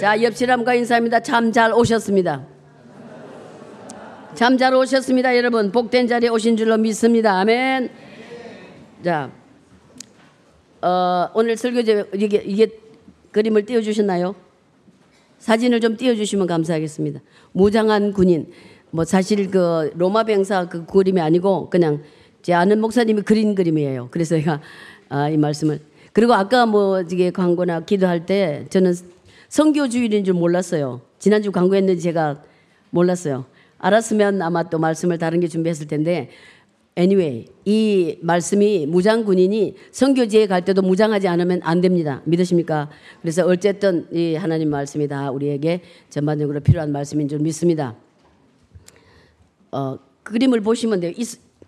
자, 옆치람과 인사합니다. 참 잘 오셨습니다. 참 잘 오셨습니다, 여러분. 복된 자리에 오신 줄로 믿습니다. 아멘. 자, 어, 오늘 설교제 이게, 이게 그림을 띄워주셨나요? 사진을 좀 띄워주시면 감사하겠습니다. 무장한 군인. 뭐 사실 그 로마 병사 그 그림이 아니고 그냥 제 아는 목사님이 그린 그림이에요. 그래서 제가 아, 이 말씀을 그리고 아까 뭐 이게 광고나 기도할 때 저는 성교 주일인 줄 몰랐어요. 지난주 광고했는지 제가 몰랐어요. 알았으면 아마 또 말씀을 다른 게 준비했을 텐데 anyway 이 말씀이 무장 군인이 성교지에 갈 때도 무장하지 않으면 안 됩니다. 믿으십니까? 그래서 어쨌든 이 하나님 말씀이 다 우리에게 전반적으로 필요한 말씀인 줄 믿습니다. 어, 그림을 보시면 돼요.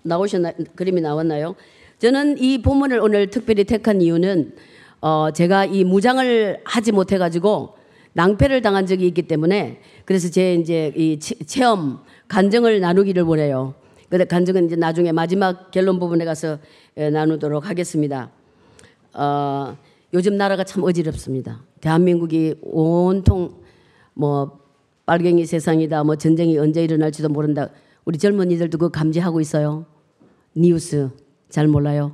나오셨나 그림이 나왔나요? 저는 이 본문을 오늘 특별히 택한 이유는 어, 제가 이 무장을 하지 못해 가지고 낭패를 당한 적이 있기 때문에 그래서 제 이제 이 체험 간증을 나누기를 원해요. 근데 간증은 이제 나중에 마지막 결론 부분에 가서 나누도록 하겠습니다. 어, 요즘 나라가 참 어지럽습니다. 대한민국이 온통 뭐 빨갱이 세상이다, 뭐 전쟁이 언제 일어날지도 모른다. 우리 젊은이들도 그 감지하고 있어요. 뉴스 잘 몰라요.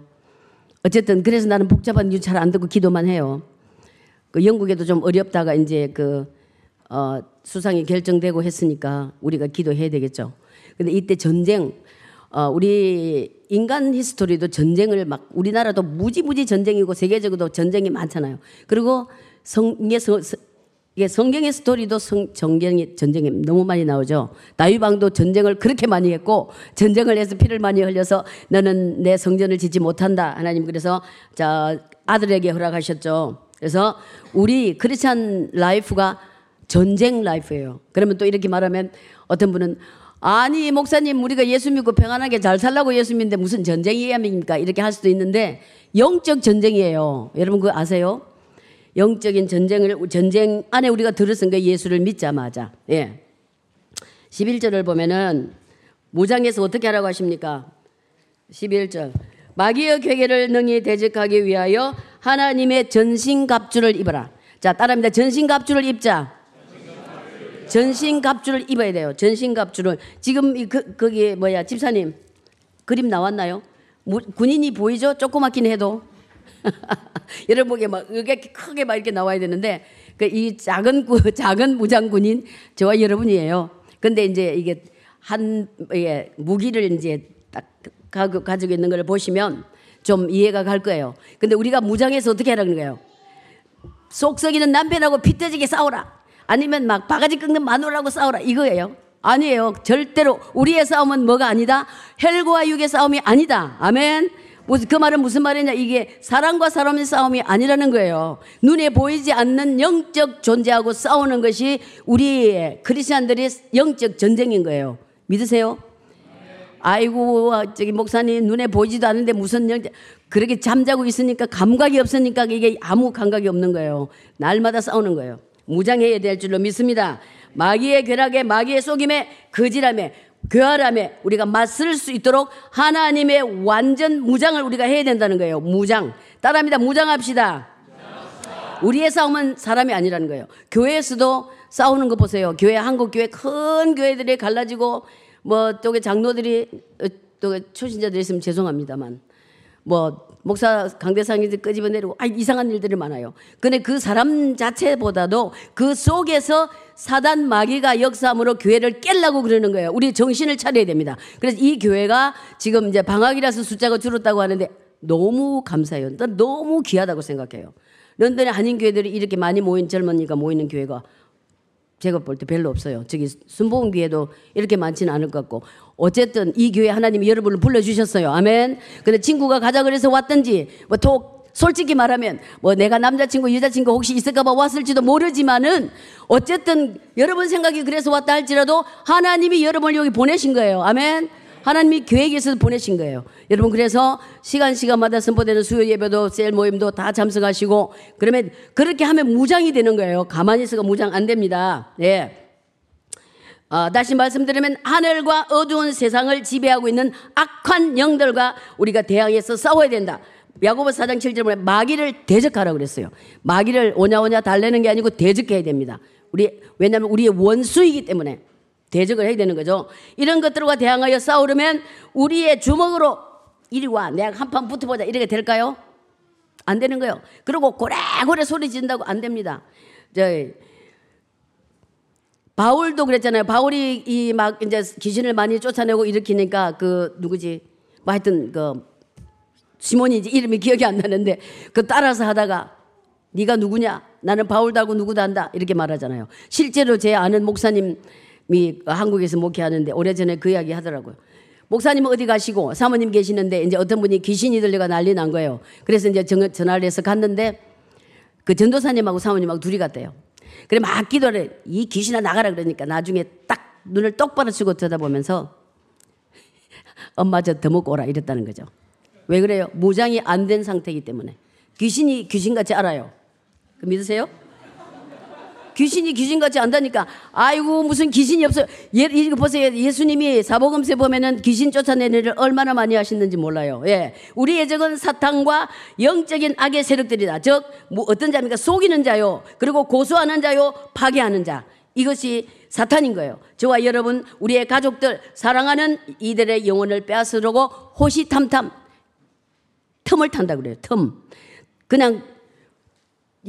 어쨌든 그래서 나는 복잡한 뉴스 잘안 듣고 기도만 해요. 그 영국에도 좀 어렵다가 이제 그 어, 수상이 결정되고 했으니까 우리가 기도해야 되겠죠. 근데 이때 전쟁 어, 우리 인간 history도 전쟁을 막 우리나라도 무지무지 전쟁이고 세계적으로도 전쟁이 많잖아요. 그리고 성에 이게 성경의 스토리도 성, 전쟁이, 전쟁이 너무 많이 나오죠. 다윗왕도 전쟁을 그렇게 많이 했고, 전쟁을 해서 피를 많이 흘려서 너는 내 성전을 짓지 못한다. 하나님 그래서 자, 아들에게 허락하셨죠. 그래서 우리 Christian life가 전쟁 life예요. 그러면 또 이렇게 말하면 어떤 분은 아니 목사님 우리가 예수 믿고 평안하게 잘 살라고 예수 믿는데 무슨 전쟁이야 입니까? 이렇게 할 수도 있는데 영적 전쟁이에요. 여러분 그거 아세요? 영적인 전쟁을 전쟁 안에 우리가 게 예수를 믿자마자 예. 11절을 보면은 무장에서 어떻게 하라고 하십니까? 11절 마귀의 괴계를 능히 대적하기 위하여 하나님의 전신갑주를 입어라. 자, 따라합니다. 전신갑주를 입자. 전신갑주를 입어야 돼요. 전신갑주를. 지금 이 그, 거기 뭐야 집사님 그림 나왔나요? 무, 군인이 보이죠? 조그맣긴 해도. 여러분 보기에 막 이게 크게 막 이렇게 나와야 되는데 그 이 작은 작은 무장군인 저와 여러분이에요. 근데 이제 이게 한 예, 무기를 이제 딱 가지고 있는 걸 보시면 좀 이해가 갈 거예요. 근데 우리가 무장해서 어떻게 하라는 거예요? 속 썩이는 남편하고 피 터지게 싸우라. 아니면 막 바가지 긁는 마누라하고 싸우라. 이거예요. 아니에요. 절대로 우리의 싸움은 뭐가 아니다? 혈과 육의 싸움이 아니다. 아멘. 그 말은 무슨 말이냐? 이게 사람과 사람의 싸움이 아니라는 거예요. 눈에 보이지 않는 영적 존재하고 싸우는 것이 우리 크리스천들의 영적 전쟁인 거예요. 믿으세요? 아이고 저기 목사님 눈에 보이지도 않는데 무슨 영 그렇게 잠자고 있으니까 감각이 없으니까 이게 아무 감각이 없는 거예요. 날마다 싸우는 거예요. 무장해야 될 줄로 믿습니다. 마귀의 괴락에 마귀의 속임에 거지람에 교활함에 우리가 맞설 수 있도록 하나님의 완전 무장을 우리가 해야 된다는 거예요. 무장. 따라합니다. 무장합시다. 우리의 싸움은 사람이 아니라는 거예요. 교회에서도 싸우는 거 보세요. 교회 한국 교회 큰 교회들이 갈라지고 뭐 또 장로들이 또 초신자들이 있으면 죄송합니다만 뭐 목사 강대상이 끄집어내리고 아, 이상한 일들이 많아요. 근데 그 사람 자체보다도 그 속에서 사단 마귀가 역사함으로 교회를 깰라고 그러는 거예요. 우리 정신을 차려야 됩니다. 그래서 이 교회가 지금 이제 방학이라서 숫자가 줄었다고 하는데 너무 감사해요. 난 너무 귀하다고 생각해요. 런던에 한인 교회들이 이렇게 많이 모인 젊은이가 모이는 교회가 제가 볼 때 별로 없어요. 저기 순복음 교회도 이렇게 많지는 않을 것 같고 어쨌든 이 교회 하나님이 여러분을 불러주셨어요. 아멘. 근데 친구가 가자 그래서 왔든지 뭐또 솔직히 말하면 뭐 내가 남자친구 여자친구 혹시 있을까봐 왔을지도 모르지만은 어쨌든 여러분 생각이 그래서 왔다 할지라도 하나님이 여러분을 여기 보내신 거예요. 아멘. 하나님이 계획에서 보내신 거예요. 여러분 그래서 시간 시간마다 선포되는 수요 예배도 셀 모임도 다 참석하시고 그러면 그렇게 하면 무장이 되는 거예요. 가만히 있어가 무장 안 됩니다. 예. 어, 다시 말씀드리면 하늘과 어두운 세상을 지배하고 있는 악한 영들과 우리가 대항해서 싸워야 된다. 야고보 4장 7절에 보면 마귀를 대적하라고 그랬어요. 마귀를 오냐오냐 달래는 게 아니고 대적해야 됩니다. 우리 왜냐하면 우리의 원수이기 때문에 대적을 해야 되는 거죠. 이런 것들과 대항하여 싸우려면 우리의 주먹으로 이리 와 내가 한 판 붙어보자 이렇게 될까요? 안 되는 거예요. 그리고 고래고래 소리 지른다고 안 됩니다. 저 바울도 그랬잖아요. 바울이 이 막 이제 귀신을 많이 쫓아내고 일으키니까 그 누구지? 뭐 하여튼 그 시몬이 이제 이름이 기억이 안 나는데 그 따라서 하다가 네가 누구냐? 나는 바울다고 누구도 한다 이렇게 말하잖아요. 실제로 제 아는 목사님 이 한국에서 목회하는데 오래전에 그 이야기 하더라고요. 목사님 어디 가시고 사모님 계시는데 이제 어떤 분이 귀신이 들려가 난리 난 거예요. 그래서 이제 전화를 해서 갔는데 그 전도사님하고 사모님하고 둘이 갔대요. 그래 막 기도를 이 귀신아 나가라 그러니까 나중에 딱 눈을 똑바로 치고 쳐다보면서 엄마 저 더 먹고 오라 이랬다는 거죠. 왜 그래요? 무장이 안 된 상태이기 때문에 귀신이 귀신같이 알아요. 그 믿으세요? 귀신이 귀신같이 안다니까. 아이고 무슨 귀신이 없어요. 예, 이거 보세요. 예수님이 사복음세 보면은 귀신 쫓아내는 일을 얼마나 많이 하시는지 몰라요. 예, 우리의 적은 사탄과 영적인 악의 세력들이다. 즉 뭐 어떤 자입니까? 속이는 자요. 그리고 고소하는 자요. 파괴하는 자. 이것이 사탄인 거예요. 저와 여러분, 우리의 가족들, 사랑하는 이들의 영혼을 빼앗으려고 호시탐탐 틈을 탄다 그래요. 틈. 그냥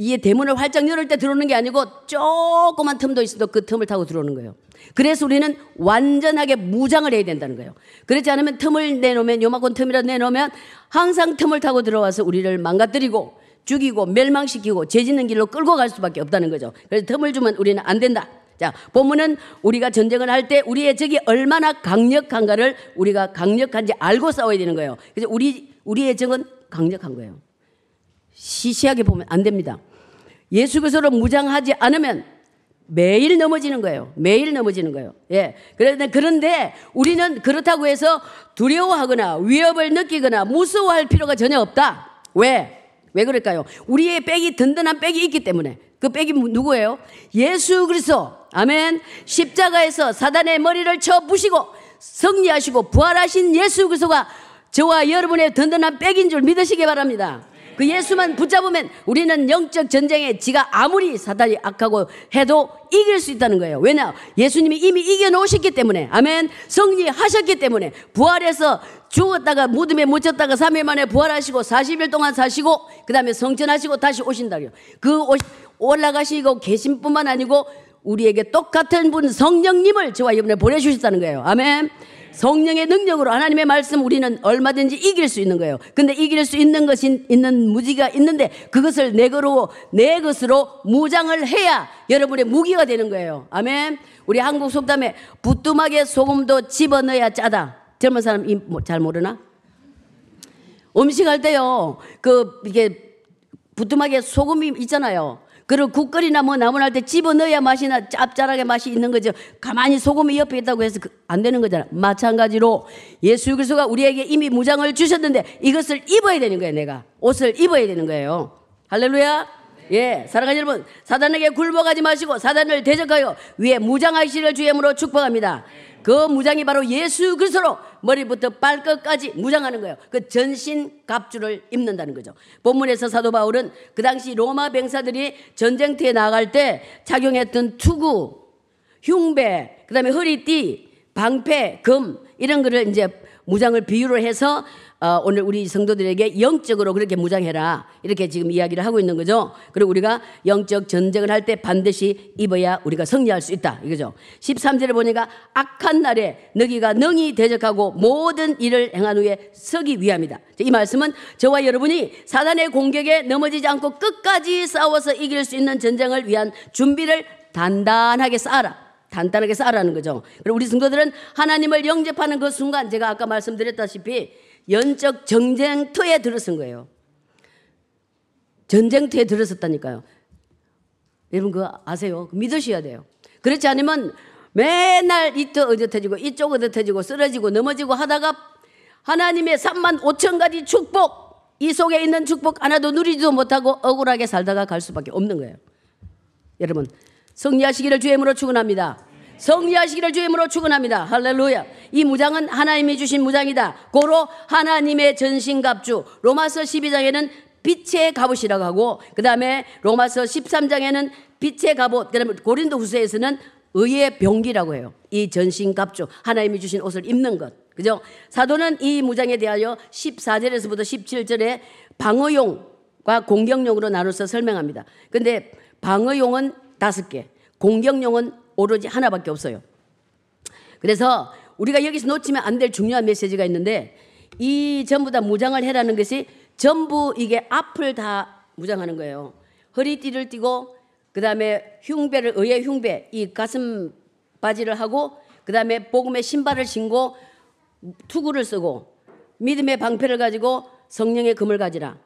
이 대문을 활짝 열을 때 들어오는 게 아니고 조그만 틈도 있어도 그 틈을 타고 들어오는 거예요. 그래서 우리는 완전하게 무장을 해야 된다는 거예요. 그렇지 않으면 틈을 내놓으면 요만큼 틈이라도 내놓으면 항상 틈을 타고 들어와서 우리를 망가뜨리고 죽이고 멸망시키고 죄짓는 길로 끌고 갈 수밖에 없다는 거죠. 그래서 틈을 주면 우리는 안 된다. 자, 본문은 우리가 전쟁을 할 때 우리의 적이 얼마나 강력한가를 우리가 강력한지 알고 싸워야 되는 거예요. 그래서 우리 우리의 적은 강력한 거예요. 시시하게 보면 안 됩니다. 예수 그리스도로 무장하지 않으면 매일 넘어지는 거예요. 매일 넘어지는 거예요. 예. 그런데, 그런데 우리는 그렇다고 해서 두려워하거나 위협을 느끼거나 무서워할 필요가 전혀 없다. 왜? 왜 그럴까요? 우리의 백이 든든한 백이 있기 때문에. 그 백이 누구예요? 예수 그리스도. 아멘. 십자가에서 사단의 머리를 쳐 부시고 승리하시고 부활하신 예수 그리스도가 저와 여러분의 든든한 백인 줄 믿으시기 바랍니다. 그 예수만 붙잡으면 우리는 영적 전쟁에 지가 아무리 사단이 악하고 해도 이길 수 있다는 거예요. 왜냐? 예수님이 이미 이겨놓으셨기 때문에. 아멘. 승리하셨기 때문에. 부활해서 죽었다가 무덤에 묻혔다가 3일 만에 부활하시고 40일 동안 사시고 그 다음에 성전하시고 다시 오신다고요. 그 올라가시고 계신 뿐만 아니고 우리에게 똑같은 분 성령님을 저와 이번에 보내주셨다는 거예요. 아멘. 성령의 능력으로 하나님의 말씀 우리는 얼마든지 이길 수 있는 거예요. 근데 이길 수 있는 것이 있는 무지가 있는데 그것을 내 거로 내 것으로 무장을 해야 여러분의 무기가 되는 거예요. 아멘. 우리 한국 속담에 부뚜막에 소금도 집어넣어야 짜다. 젊은 사람 뭐잘 모르나? 음식 할 때요. 그 이게 부뚜막에 소금이 있잖아요. 그리고 국거리나 뭐 나무날 때 집어넣어야 맛이나 짭짤하게 맛이 있는 거죠. 가만히 소금이 옆에 있다고 해서 그안 되는 거잖아. 마찬가지로 예수 그리스도가 우리에게 이미 무장을 주셨는데 이것을 입어야 되는 거예요. 내가 옷을 입어야 되는 거예요. 할렐루야. 예, 사랑하는 여러분, 사단에게 굴복하지 마시고 사단을 대적하여 위에 무장하시를 주임으로 축복합니다. 그 무장이 바로 예수 그리스도로 머리부터 발끝까지 무장하는 거예요. 그 전신 갑주를 입는다는 거죠. 본문에서 사도 바울은 그 당시 로마 병사들이 전쟁터에 나갈 때 착용했던 투구, 흉배, 그다음에 허리띠, 방패, 금 이런 거를 이제 무장을 비유를 해서 어, 오늘 우리 성도들에게 영적으로 그렇게 무장해라. 이렇게 지금 이야기를 하고 있는 거죠. 그리고 우리가 영적 전쟁을 할 때 반드시 입어야 우리가 승리할 수 있다. 이거죠. 13절을 보니까 악한 날에 너희가 능히 대적하고 모든 일을 행한 후에 서기 위함이다. 이 말씀은 저와 여러분이 사단의 공격에 넘어지지 않고 끝까지 싸워서 이길 수 있는 전쟁을 위한 준비를 단단하게 쌓아라. 단단하게 쌓으라는 거죠. 그리고 우리 성도들은 하나님을 영접하는 그 순간 제가 아까 말씀드렸다시피 연적 전쟁터에 들어선 거예요. 전쟁터에 들어섰다니까요. 여러분 그거 아세요? 믿으셔야 돼요. 그렇지 않으면 맨날 이쪽 어디터지고 이쪽 어디터지고 쓰러지고 넘어지고 하다가 하나님의 3만 5천 가지 축복 이 속에 있는 축복 하나도 누리지도 못하고 억울하게 살다가 갈 수밖에 없는 거예요. 여러분 승리하시기를 주임으로 축원합니다. 성리하시기를 주임으로 축원합니다. 할렐루야. 이 무장은 하나님이 주신 무장이다. 고로 하나님의 전신갑주. 로마서 12장에는 빛의 갑옷이라고 하고 그다음에 로마서 13장에는 빛의 갑옷. 그다음에 고린도 후서에서는 의의 병기라고 해요. 이 전신갑주. 하나님이 주신 옷을 입는 것. 그죠? 사도는 이 무장에 대하여 14절에서부터 17절에 방어용과 공격용으로 나눠서 설명합니다. 근데 방어용은 다섯 개, 공격용은 오로지 하나밖에 없어요. 그래서 우리가 여기서 놓치면 안 될 중요한 메시지가 있는데 이 전부 다 무장을 해라는 것이 전부 이게 앞을 다 무장하는 거예요. 허리띠를 띠고 그다음에 흉배를 의의 흉배 이 가슴 바지를 하고 그다음에 복음의 신발을 신고 투구를 쓰고 믿음의 방패를 가지고 성령의 금을 가지라.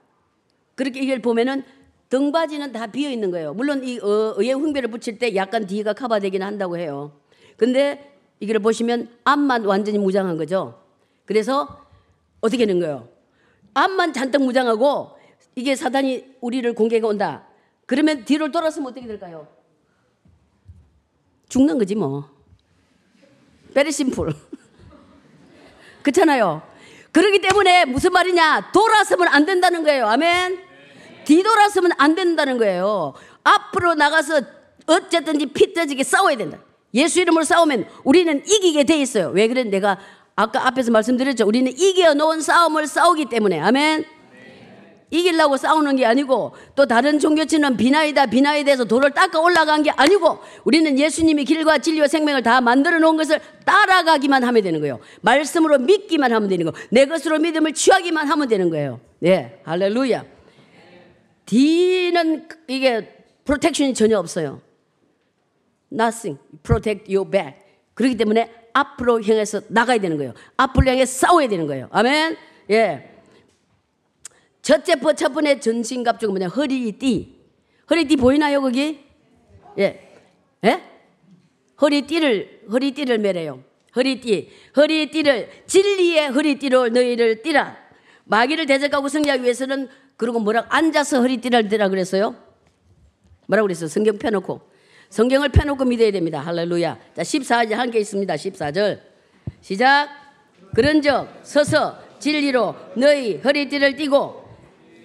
그렇게 이걸 보면은 등바지는 다 비어 있는 거예요. 물론 이 어, 의의 흉배를 붙일 때 약간 뒤가 커버되긴 한다고 해요. 근데 이걸 보시면 앞만 완전히 무장한 거죠. 그래서 어떻게 되는 거예요? 앞만 잔뜩 무장하고 이게 사단이 우리를 공격해 온다. 그러면 뒤를 돌아서면 어떻게 될까요? 죽는 거지 뭐. 베리 심플. 그렇잖아요. 그렇기 때문에 무슨 말이냐? 돌아서면 안 된다는 거예요. 아멘. 뒤돌아서면 안 된다는 거예요. 앞으로 나가서 어쨌든지 피 터지게 싸워야 된다. 예수 이름으로 싸우면 우리는 이기게 돼 있어요. 왜 그래? 내가 아까 앞에서 말씀드렸죠. 우리는 이겨 놓은 싸움을 싸우기 때문에. 아멘. 이기려고 싸우는 게 아니고 또 다른 종교치는 비나이다 비나이다 해서 돌을 닦아 올라간 게 아니고 우리는 예수님이 길과 진리와 생명을 다 만들어 놓은 것을 따라가기만 하면 되는 거예요. 말씀으로 믿기만 하면 되는 거예요. 내 것으로 믿음을 취하기만 하면 되는 거예요. 예. 할렐루야. D는 이게 프로텍션이 전혀 없어요. Nothing. Protect your back. 그렇기 때문에 앞으로 향해서 나가야 되는 거예요. 앞으로 향해 싸워야 되는 거예요. 아멘. 예. 첫째 첫 번째 전신갑주가 뭐냐? 허리띠. 허리띠 보이나요 거기? 예. 예? 허리띠를 허리띠를 매래요. 허리띠. 허리띠를 진리의 허리띠로 너희를 띠라. 마귀를 대적하고 승리하기 위해서는 그리고 뭐라 앉아서 허리띠를 들라 그랬어요? 뭐라고 그랬어요? 성경 펴놓고. 성경을 펴놓고 믿어야 됩니다. 할렐루야. 자, 14절 한 개 있습니다. 14절. 시작. 그런즉 서서 진리로 너희 허리띠를 띠고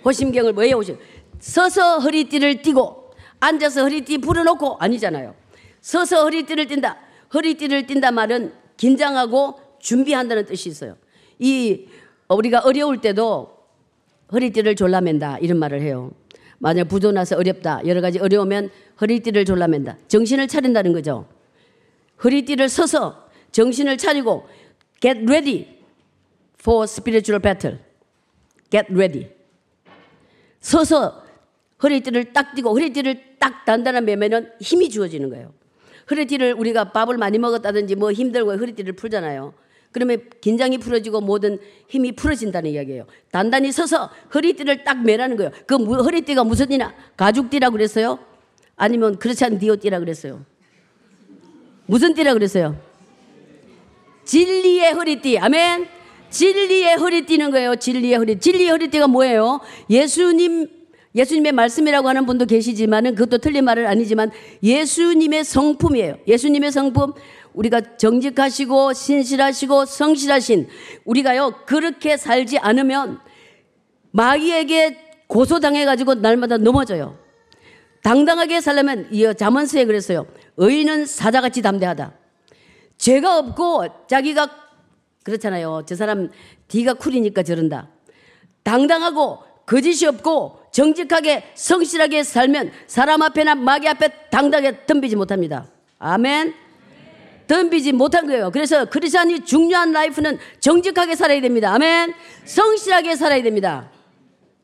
호심경을 뭐에 오신 서서 허리띠를 띠고 앉아서 허리띠 풀어놓고 아니잖아요. 서서 허리띠를 띈다. 허리띠를 띈다 말은 긴장하고 준비한다는 뜻이 있어요. 이 우리가 어려울 때도 허리띠를 졸라맨다 이런 말을 해요. 만약 부도 나서 어렵다 여러 가지 어려우면 허리띠를 졸라맨다. 정신을 차린다는 거죠. 허리띠를 서서 정신을 차리고 get ready for spiritual battle. get ready. 서서 허리띠를 딱 띠고 허리띠를 딱 단단한 매면은 힘이 주어지는 거예요. 허리띠를 우리가 밥을 많이 먹었다든지 뭐 힘들고 허리띠를 풀잖아요. 그러면 긴장이 풀어지고 모든 힘이 풀어진다는 이야기예요. 단단히 서서 허리띠를 딱 매라는 거예요. 그 허리띠가 무슨 띠나 가죽띠라 그랬어요? 아니면 그렇지 않은 디오띠라 그랬어요? 무슨 띠라 그랬어요? 진리의 허리띠. 아멘. 진리의 허리띠는 거예요. 진리의 허리. 진리의 허리띠가 뭐예요? 예수님 예수님의 말씀이라고 하는 분도 계시지만은 그것도 틀린 말은 아니지만 예수님의 성품이에요. 예수님의 성품 우리가 정직하시고 신실하시고 성실하신 우리가요 그렇게 살지 않으면 마귀에게 고소당해 가지고 날마다 넘어져요. 당당하게 살려면 이 자문서에 그랬어요. 의인은 사자같이 담대하다. 죄가 없고 자기가 그렇잖아요. 저 사람 뒤가 쿨이니까 저런다. 당당하고 거짓이 없고 정직하게 성실하게 살면 사람 앞에나 마귀 앞에 당당하게 덤비지 못합니다. 아멘. 덤비지 못한 거예요. 그래서 크리스천이 중요한 라이프는 정직하게 살아야 됩니다. 아멘. 성실하게 살아야 됩니다.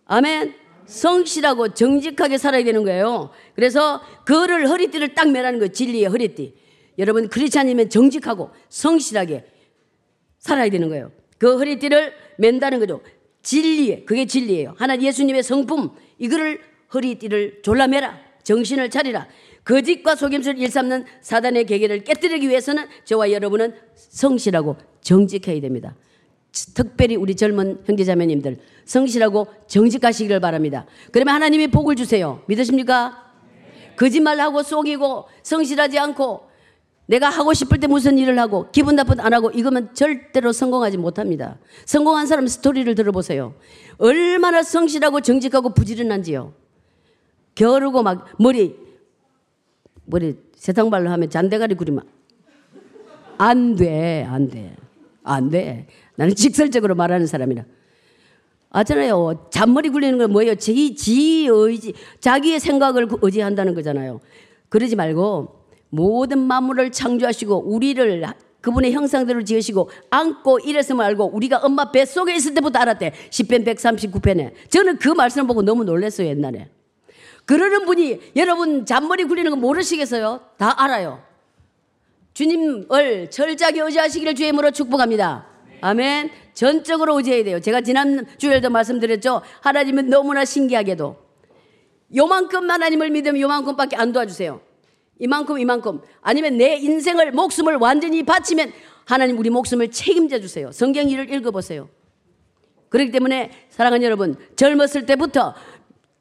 아멘. 성실하고 정직하게 살아야 되는 거예요. 그래서 그를 허리띠를 딱 매라는 거예요. 진리의 허리띠. 여러분 크리스천이면 정직하고 성실하게 살아야 되는 거예요. 그 허리띠를 맨다는 거죠. 진리에 그게 진리예요. 하나 예수님의 성품 이거를 허리띠를 졸라매라. 정신을 차리라. 거짓과 속임수를 일삼는 사단의 계계를 깨뜨리기 위해서는 저와 여러분은 성실하고 정직해야 됩니다. 특별히 우리 젊은 형제자매님들 성실하고 정직하시기를 바랍니다. 그러면 하나님이 복을 주세요. 믿으십니까? 거짓말하고 속이고 성실하지 않고 내가 하고 싶을 때 무슨 일을 하고 기분 나쁜 안 하고 이거면 절대로 성공하지 못합니다. 성공한 사람 스토리를 들어보세요. 얼마나 성실하고 정직하고 부지런한지요. 겨루고 막 머리 머리 세상발로 하면 잔대가리 구리면 안 돼, 안 돼, 안 돼. 나는 직설적으로 말하는 사람이라. 아잖아요. 잔머리 굴리는 건 뭐예요? 지, 지 의지, 자기의 생각을 의지한다는 거잖아요. 그러지 말고 모든 만물을 창조하시고 우리를 그분의 형상대로 지으시고 안고 이랬음을 알고 우리가 엄마 뱃속에 있을 때부터 알았대. 10편 139편에. 저는 그 말씀을 보고 너무 놀랐어요, 옛날에. 그러는 분이 여러분 잔머리 굴리는 거 모르시겠어요? 다 알아요. 주님을 철저하게 의지하시기를 주의 이름으로 축복합니다. 아멘. 전적으로 의지해야 돼요. 제가 지난 주일도 말씀드렸죠. 하나님은 너무나 신기하게도 요만큼 하나님을 믿으면 요만큼밖에 안 도와주세요. 이만큼 이만큼 아니면 내 인생을 목숨을 완전히 바치면 하나님 우리 목숨을 책임져 주세요. 성경 일을 읽어보세요. 그렇기 때문에 사랑하는 여러분 젊었을 때부터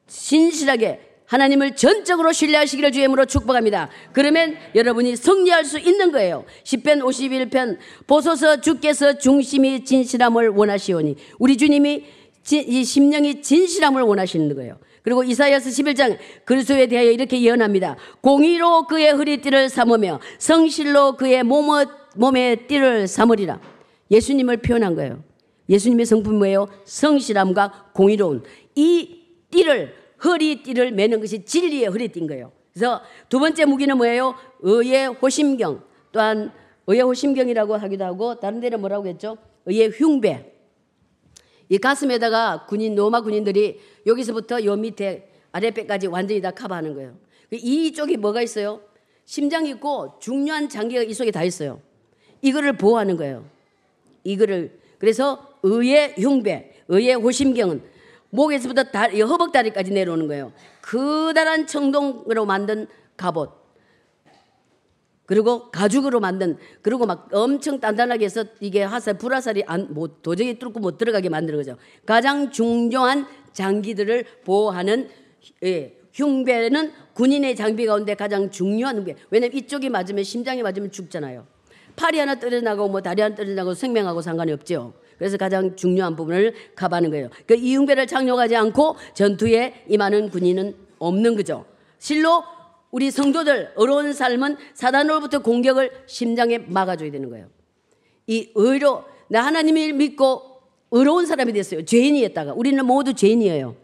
신실하게 하나님을 전적으로 신뢰하시기를 주임으로 축복합니다. 그러면 여러분이 승리할 수 있는 거예요. 10편 51편 보소서 주께서 중심이 진실함을 원하시오니 우리 주님이 이 심령이 진실함을 원하시는 거예요. 그리고 이사야서 11장 그리스도에 대하여 이렇게 예언합니다. 공의로 그의 허리띠를 삼으며 성실로 그의 몸의, 몸의 띠를 삼으리라. 예수님을 표현한 거예요. 예수님의 성품 뭐예요? 성실함과 공의로운 이 띠를 허리띠를 매는 것이 진리의 허리띠인 거예요. 그래서 두 번째 무기는 뭐예요? 의의 호심경. 또한 의의 호심경이라고 하기도 하고 다른 데는 뭐라고 했죠? 의의 흉배. 이 가슴에다가 군인 로마 군인들이 여기서부터 요 밑에 아랫배까지 완전히 다 커버하는 거예요. 이쪽이 뭐가 있어요? 심장이 있고 중요한 장기가 이 속에 다 있어요. 이거를 보호하는 거예요. 이거를 그래서 의의 흉배, 의의 호심경은 목에서부터 다리, 허벅다리까지 내려오는 거예요. 커다란 청동으로 만든 갑옷. 그리고 가죽으로 만든 그리고 막 엄청 단단하게 해서 이게 화살 불화살이 안뭐 도저히 뚫고 못 들어가게 만드는 거죠. 가장 중요한 장기들을 보호하는 예, 흉배는 군인의 장비 가운데 가장 중요한 흉배. 왜냐면 이쪽이 맞으면 심장이 맞으면 죽잖아요. 팔이 하나 떨어나고 뭐 다리 하나 떨어나고 생명하고 상관이 없죠. 그래서 가장 중요한 부분을 가하는 거예요. 그 이흉배를 착용하지 않고 전투에 임하는 군인은 없는 거죠. 실로 우리 성도들 어려운 삶은 사단으로부터 공격을 심장에 막아줘야 되는 거예요. 이 의로 나 하나님을 믿고 의로운 사람이 됐어요. 죄인이었다가 우리는 모두 죄인이에요.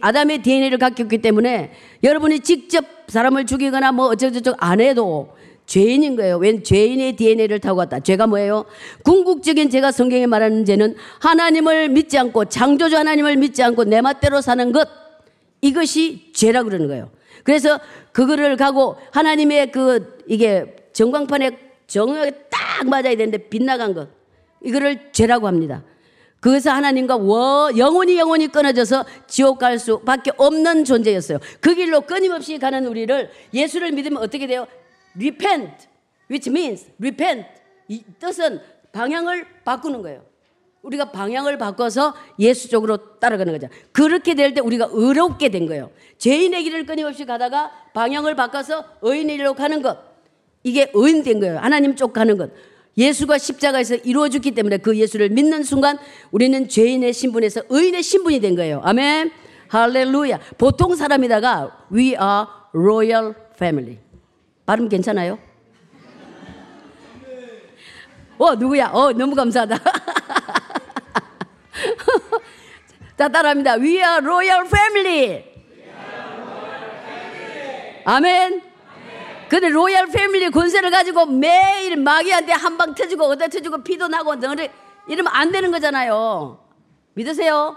아담의 DNA를 갖고 있기 때문에 여러분이 직접 사람을 죽이거나 뭐 어쩌고저쩌고 안 해도 죄인인 거예요. 웬 죄인의 DNA를 타고 왔다. 죄가 뭐예요? 궁극적인 죄가 성경에 말하는 죄는 하나님을 믿지 않고 창조주 하나님을 믿지 않고 내 맛대로 사는 것 이것이 죄라 그러는 거예요. 그래서 그거를 가고 하나님의 그 이게 전광판에 정확하게 딱 맞아야 되는데 빗나간 것 이거를 죄라고 합니다. 그래서 하나님과 워, 영원히 영원히 끊어져서 지옥 갈 수밖에 없는 존재였어요. 그 길로 끊임없이 가는 우리를 예수를 믿으면 어떻게 돼요? Repent, which means repent. 이 뜻은 방향을 바꾸는 거예요. 우리가 방향을 바꿔서 예수 쪽으로 따라가는 거죠. 그렇게 될 때 우리가 의롭게 된 거예요. 죄인의 길을 끊임없이 가다가 방향을 바꿔서 의인의 길로 가는 것. 이게 의인된 거예요. 하나님 쪽 가는 것. 예수가 십자가에서 이루어졌기 때문에 그 예수를 믿는 순간 우리는 죄인의 신분에서 의인의 신분이 된 거예요. 아멘. 할렐루야. 보통 사람이다가 we are royal family. 발음 괜찮아요? 어, 누구야? 어, 너무 감사하다. 자, 따라합니다. We are royal family. 아멘. 근데 royal family 권세를 가지고 매일 마귀한테 한 방 터지고 어디 터지고 피도 나고 너네 이러면 안 되는 거잖아요. 믿으세요?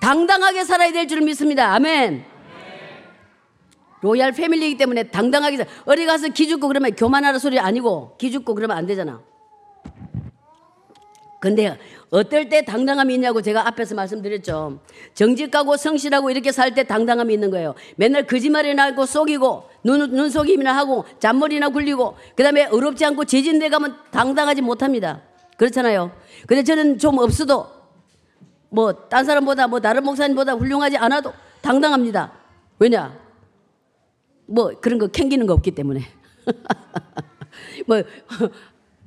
당당하게 살아야 될 줄 믿습니다. 아멘. royal family이기 때문에 당당하게 어디 가서 기죽고 그러면 교만하라 소리 아니고 기죽고 그러면 안 되잖아. 근데 어떨 때 당당함이 있냐고 제가 앞에서 말씀드렸죠. 정직하고 성실하고 이렇게 살 때 당당함이 있는 거예요. 맨날 거짓말이나 하고 속이고 눈, 눈 속임이나 하고 잔머리나 굴리고 그 다음에 어렵지 않고 재진대 가면 당당하지 못합니다. 그렇잖아요. 근데 저는 좀 없어도 뭐 딴 사람보다 뭐 다른 목사님보다 훌륭하지 않아도 당당합니다. 왜냐? 뭐 그런 거 캥기는 거 없기 때문에. 뭐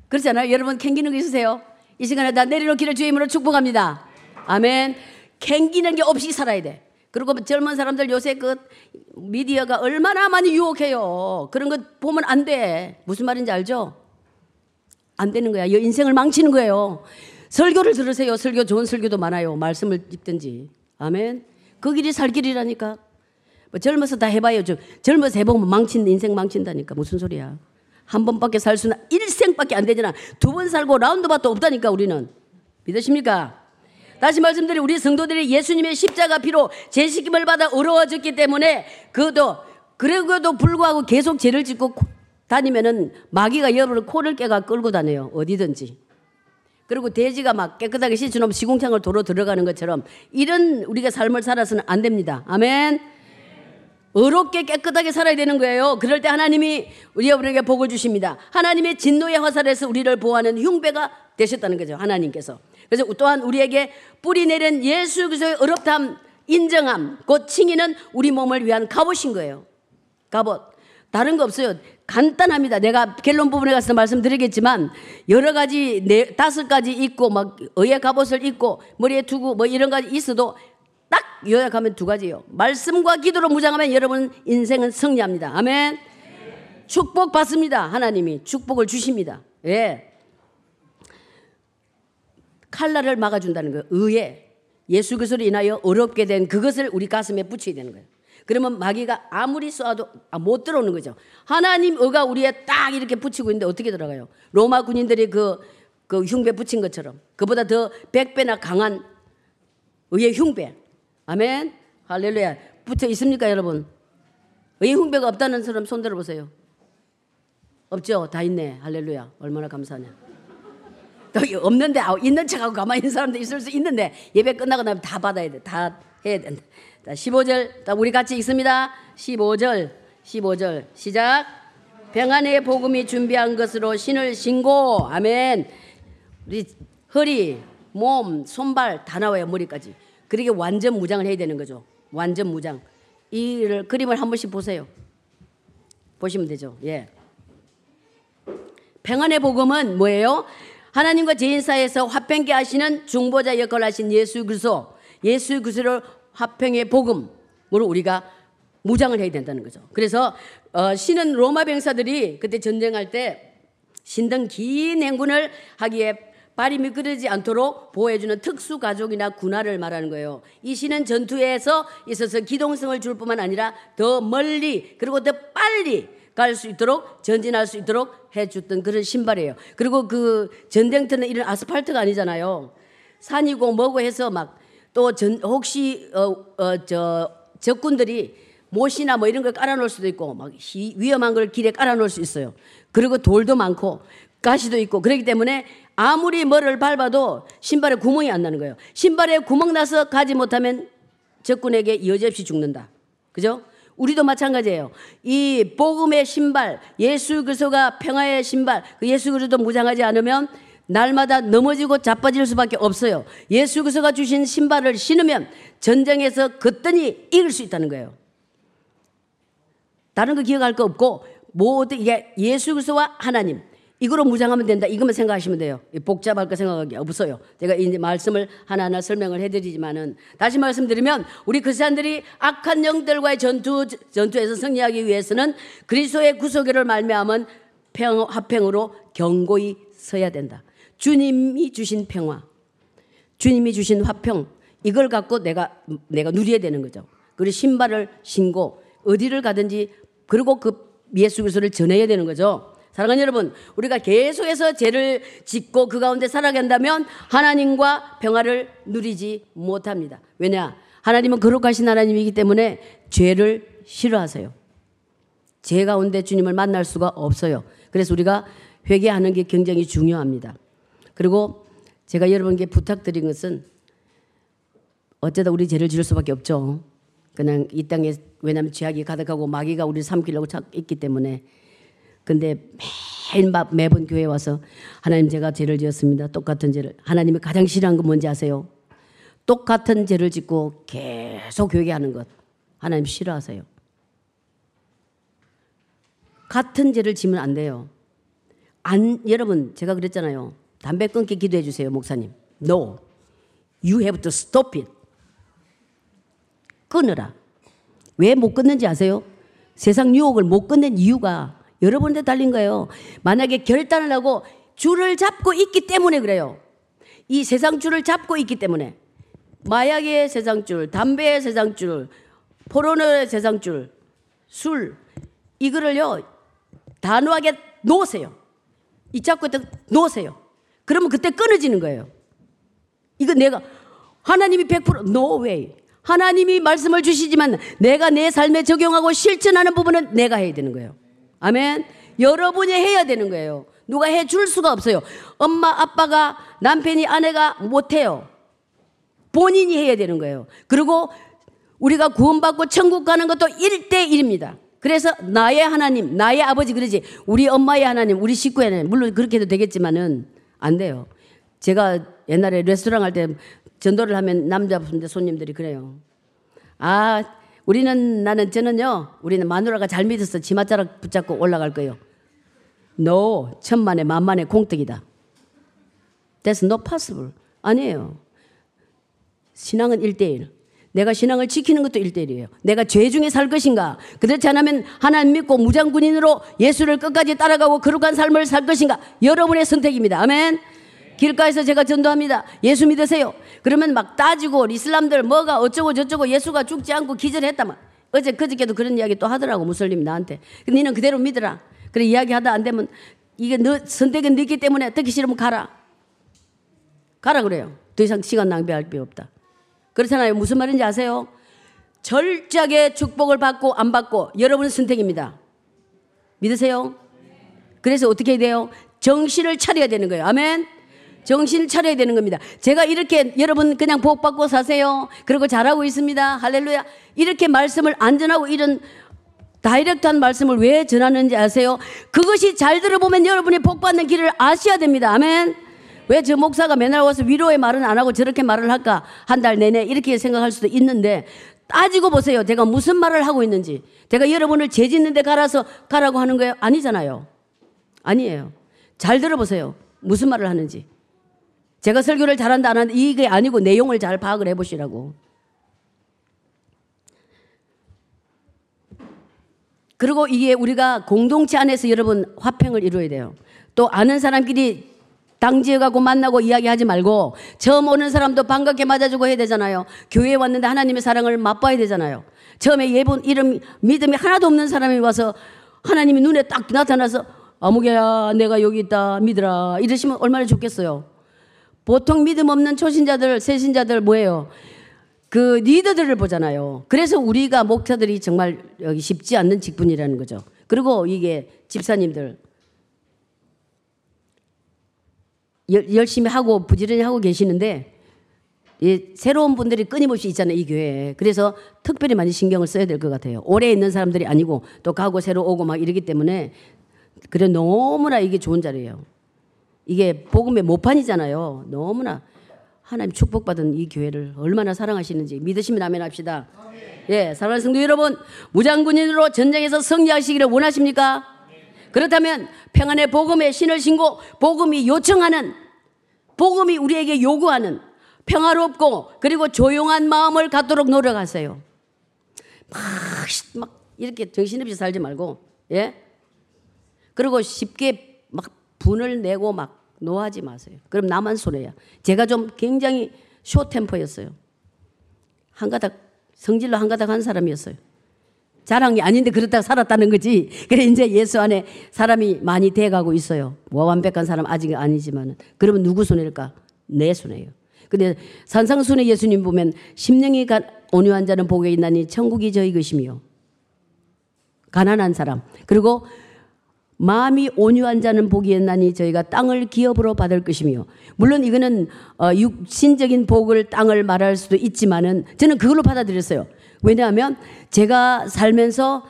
그렇잖아요. 여러분 캥기는 거 있으세요? 이 시간에 다 내려놓기를 주의 이름으로 축복합니다. 아멘. 캥기는 게 없이 살아야 돼. 그리고 젊은 사람들 요새 그 미디어가 얼마나 많이 유혹해요. 그런 거 보면 안 돼. 무슨 말인지 알죠? 안 되는 거야. 인생을 망치는 거예요. 설교를 들으세요. 설교 좋은 설교도 많아요. 말씀을 읽든지. 아멘. 그 길이 살 길이라니까. 뭐 젊어서 다 해봐요. 저, 젊어서 해보면 망친 인생 망친다니까. 무슨 소리야. 한 번밖에 살 수는 일생밖에 안 되잖아. 두 번 살고 라운드밭도 없다니까 우리는. 믿으십니까? 다시 말씀드리 우리 성도들이 예수님의 십자가 피로 제식임을 받아 어려워졌기 때문에 그도 그래도 불구하고 계속 죄를 짓고 다니면은 마귀가 여러분을 코를 깨가 끌고 다녀요. 어디든지. 그리고 돼지가 막 깨끗하게 씻어놓으면 시궁창을 도로 들어가는 것처럼 이런 우리가 삶을 살아서는 안 됩니다. 아멘. 어렵게 깨끗하게 살아야 되는 거예요. 그럴 때 하나님이 우리 여러분에게 복을 주십니다. 하나님의 진노의 화살에서 우리를 보호하는 흉배가 되셨다는 거죠. 하나님께서. 그래서 또한 우리에게 뿌리 내린 예수 그리스도의 어렵담, 인정함, 곧 칭의는 우리 몸을 위한 갑옷인 거예요. 갑옷. 다른 거 없어요. 간단합니다. 내가 갤론 부분에 가서 말씀드리겠지만 여러 가지 네 다섯 가지 있고 막 의의 갑옷을 입고 머리에 두고 뭐 이런 가지 있어도 딱 요약하면 두 가지예요. 말씀과 기도로 무장하면 여러분 인생은 승리합니다. 아멘. 축복 받습니다. 하나님이 축복을 주십니다. 예. 칼날을 막아준다는 거예요. 의에 예수 그리스도로 인하여 어렵게 된 그것을 우리 가슴에 붙여야 되는 거예요. 그러면 마귀가 아무리 쏘아도 아, 못 들어오는 거죠. 하나님 의가 우리에 딱 이렇게 붙이고 있는데 어떻게 들어가요? 로마 군인들이 그, 그 흉배 붙인 것처럼 그보다 더 백배나 강한 의의 흉배. 아멘. 할렐루야. 붙어 있습니까, 여러분? 의의 흉배가 없다는 사람 손 들어 보세요. 없죠? 다 있네. 할렐루야. 얼마나 감사하냐. 또 없는데 있는 척하고 가만히 있는 사람도 있을 수 있는데 예배 끝나고 나면 다 받아야 돼. 다 해야 된다. 자, 15절. 우리 같이 읽습니다. 15절. 15절. 시작. 평안의 복음이 준비한 것으로 신을 신고. 아멘. 우리 허리, 몸, 손발 다 나와요. 머리까지. 그러게 완전 무장을 해야 되는 거죠. 완전 무장. 이 그림을 한 번씩 보세요. 보시면 되죠. 예. 평안의 복음은 뭐예요? 하나님과 죄인 사이에서 화평케 하시는 중보자 역할을 하신 예수 그리스도. 예수 그리스도를 화평의 복음으로 우리가 무장을 해야 된다는 거죠. 그래서 어, 신은 로마 병사들이 그때 전쟁할 때 신등 긴 행군을 하기에 발이 미끄러지 않도록 보호해주는 특수 가족이나 군화를 말하는 거예요. 이 신은 전투에서 있어서 기동성을 줄 뿐만 아니라 더 멀리 그리고 더 빨리 갈 수 있도록 전진할 수 있도록 해줬던 그런 신발이에요. 그리고 그 전쟁터는 이런 아스팔트가 아니잖아요. 산이고 뭐고 해서 막 또 전, 혹시 어, 어, 저 적군들이 못이나 뭐 이런 걸 깔아놓을 수도 있고 막 위험한 걸 길에 깔아놓을 수 있어요. 그리고 돌도 많고 가시도 있고 그렇기 때문에 아무리 뭐를 밟아도 신발에 구멍이 안 나는 거예요. 신발에 구멍 나서 가지 못하면 적군에게 여지없이 죽는다. 그죠? 우리도 마찬가지예요. 이 복음의 신발, 예수 그리스도가 평화의 신발, 그 예수 그리스도 무장하지 않으면 날마다 넘어지고 자빠질 수밖에 없어요. 예수 그리스도가 주신 신발을 신으면 전쟁에서 그더니 이길 수 있다는 거예요. 다른 거 기억할 거 없고 모든 예수 그리스도와 하나님 이거로 무장하면 된다. 이것만 생각하시면 돼요. 복잡할 거 생각하기 없어요. 제가 이제 말씀을 하나하나 설명을 해드리지만은 다시 말씀드리면 우리 크리스천들이 악한 영들과의 전투 전투에서 승리하기 위해서는 그리스도의 구속을 말미암은 평 화평으로 경고히 서야 된다. 주님이 주신 평화, 주님이 주신 화평, 이걸 갖고 내가, 내가 누려야 되는 거죠. 그리고 신발을 신고 어디를 가든지 그리고 그 예수 그리스도를 전해야 되는 거죠. 사랑하는 여러분, 우리가 계속해서 죄를 짓고 그 가운데 살아간다면 하나님과 평화를 누리지 못합니다. 왜냐? 하나님은 거룩하신 하나님이기 때문에 죄를 싫어하세요. 죄 가운데 주님을 만날 수가 없어요. 그래서 우리가 회개하는 게 굉장히 중요합니다. 그리고 제가 여러분께 부탁드린 것은 어쩌다 우리 죄를 지을 수밖에 없죠. 그냥 이 땅에 왜냐하면 죄악이 가득하고 마귀가 우리를 삼키려고 있기 때문에 근데 매일 매번 교회 와서 하나님 제가 죄를 지었습니다. 똑같은 죄를 하나님이 가장 싫어하는 건 뭔지 아세요? 똑같은 죄를 짓고 계속 회개하는 것 하나님 싫어하세요. 같은 죄를 지면 안 돼요. 안 여러분 제가 그랬잖아요. 담배 끊기 기도해 주세요, 목사님. No. You have to stop it. 끊으라. 왜 못 끊는지 아세요? 세상 유혹을 못 끊는 이유가 여러분한테 달린 거예요. 만약에 결단을 하고 줄을 잡고 있기 때문에 그래요. 이 세상 줄을 잡고 있기 때문에 마약의 세상 줄, 담배의 세상 줄, 포르노의 세상 줄, 술 이거를요 단호하게 놓으세요. 이 잡고 놓으세요. 그러면 그때 끊어지는 거예요. 이거 내가 하나님이 100% no way. 하나님이 말씀을 주시지만 내가 내 삶에 적용하고 실천하는 부분은 내가 해야 되는 거예요. 아멘. 여러분이 해야 되는 거예요. 누가 해 줄 수가 없어요. 엄마, 아빠가, 남편이, 아내가 못해요. 본인이 해야 되는 거예요. 그리고 우리가 구원받고 천국 가는 것도 1대1입니다. 그래서 나의 하나님, 나의 아버지 그러지. 우리 엄마의 하나님, 우리 식구의 하나님. 물론 그렇게 해도 되겠지만은 안 돼요. 제가 옛날에 레스토랑 할 때 전도를 하면 남자분들 손님들이 그래요. 아, 우리는 나는 저는요. 우리는 마누라가 잘 믿어서 지마자락 붙잡고 올라갈 거예요. No, 천만에 만만의 공덕이다. That's not possible. 아니에요. 신앙은 1대1. 내가 신앙을 지키는 것도 1대1이에요. 내가 죄 중에 살 것인가? 그렇지 않으면 하나님 믿고 무장군인으로 예수를 끝까지 따라가고 거룩한 삶을 살 것인가? 여러분의 선택입니다. 아멘. 길가에서 제가 전도합니다. 예수 믿으세요. 그러면 막 따지고 이슬람들 뭐가 어쩌고 저쩌고 예수가 죽지 않고 기절했다만. 어제 그저께도 그런 이야기 또 하더라고 무슬림 나한테. 니는 그대로 믿어라. 그래 이야기하다 안 되면 이게 너 선택은 너기 때문에 듣기 싫으면 가라. 가라 그래요. 더 이상 시간 낭비할 필요 없다. 그렇잖아요. 무슨 말인지 아세요? 절저하게 축복을 받고 안 받고 여러분의 선택입니다. 믿으세요? 그래서 어떻게 해야 돼요? 정신을 차려야 되는 거예요. 아멘. 정신을 차려야 되는 겁니다. 제가 이렇게 여러분 그냥 복 받고 사세요. 그리고 잘하고 있습니다. 할렐루야. 이렇게 말씀을 안전하고 이런 다이렉트한 말씀을 왜 전하는지 아세요? 그것이 잘 들어보면 여러분이 복 받는 길을 아셔야 됩니다. 아멘. 왜 저 목사가 맨날 와서 위로의 말은 안 하고 저렇게 말을 할까? 한 달 내내 이렇게 생각할 수도 있는데 따지고 보세요. 제가 무슨 말을 하고 있는지. 제가 여러분을 죄 짓는 데 갈아서 가라고 하는 거예요? 아니잖아요. 아니에요. 잘 들어보세요. 무슨 말을 하는지. 제가 설교를 잘한다 안 한다 이게 아니고 내용을 잘 파악을 해보시라고. 그리고 이게 우리가 공동체 안에서 여러분 화평을 이루어야 돼요. 또 아는 사람끼리 당지에 가고 만나고 이야기하지 말고 처음 오는 사람도 반갑게 맞아주고 해야 되잖아요. 교회에 왔는데 하나님의 사랑을 맛봐야 되잖아요. 처음에 예본 이름 믿음이 하나도 없는 사람이 와서 하나님이 눈에 딱 나타나서 아무개야 내가 여기 있다 믿으라 이러시면 얼마나 좋겠어요. 보통 믿음 없는 초신자들 새신자들 뭐예요? 그 리더들을 보잖아요. 그래서 우리가 목사들이 정말 여기 쉽지 않는 직분이라는 거죠. 그리고 이게 집사님들 열심히 하고 부지런히 하고 계시는데 예, 새로운 분들이 끊임없이 있잖아요 이 교회에 그래서 특별히 많이 신경을 써야 될 것 같아요 오래 있는 사람들이 아니고 또 가고 새로 오고 막 이러기 때문에 그래 너무나 이게 좋은 자리예요 이게 복음의 모판이잖아요 너무나 하나님 축복받은 이 교회를 얼마나 사랑하시는지 믿으시면 아멘 합시다 예, 사랑하는 성도 여러분 무장군인으로 전쟁에서 승리하시기를 원하십니까? 그렇다면 평안의 복음의 신을 신고 복음이 요청하는 복음이 우리에게 요구하는 평화롭고 그리고 조용한 마음을 갖도록 노력하세요. 막, 막 이렇게 정신없이 살지 말고 예. 그리고 쉽게 막 분을 내고 막 노하지 마세요. 그럼 나만 손해야. 제가 좀 굉장히 쇼템포였어요. 한 가닥 성질로 한 가닥 한 사람이었어요. 자랑이 아닌데 그렇다고 살았다는 거지. 그래 이제 예수 안에 사람이 많이 돼가고 있어요. 뭐 완벽한 사람 아직 아니지만 그러면 누구 손해일까? 내 손해예요. 근데 산상순의 예수님 보면 심령이 온유한 자는 복에 있나니 천국이 저희 것이며 가난한 사람 그리고 마음이 온유한 자는 복이 있나니 저희가 땅을 기업으로 받을 것이며 물론 이거는 어, 육신적인 복을 땅을 말할 수도 있지만은 저는 그걸로 받아들였어요. 왜냐하면 제가 살면서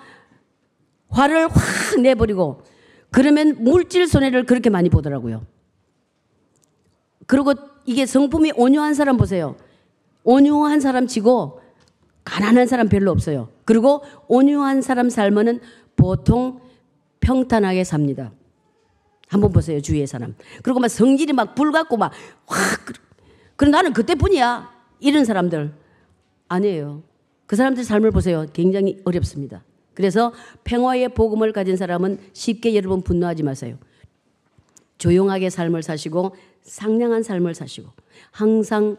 화를 확 내버리고 그러면 물질 손해를 그렇게 많이 보더라고요. 그리고 이게 성품이 온유한 사람 보세요. 온유한 사람 치고 가난한 사람 별로 없어요. 그리고 온유한 사람 삶은 보통 평탄하게 삽니다. 한번 보세요 주위의 사람. 그리고 막 성질이 막 불같고 막 확. 그럼 나는 그때뿐이야. 이런 사람들 아니에요. 그 사람들 삶을 보세요. 굉장히 어렵습니다. 그래서 평화의 복음을 가진 사람은 쉽게 여러분 분노하지 마세요. 조용하게 삶을 사시고 상냥한 삶을 사시고 항상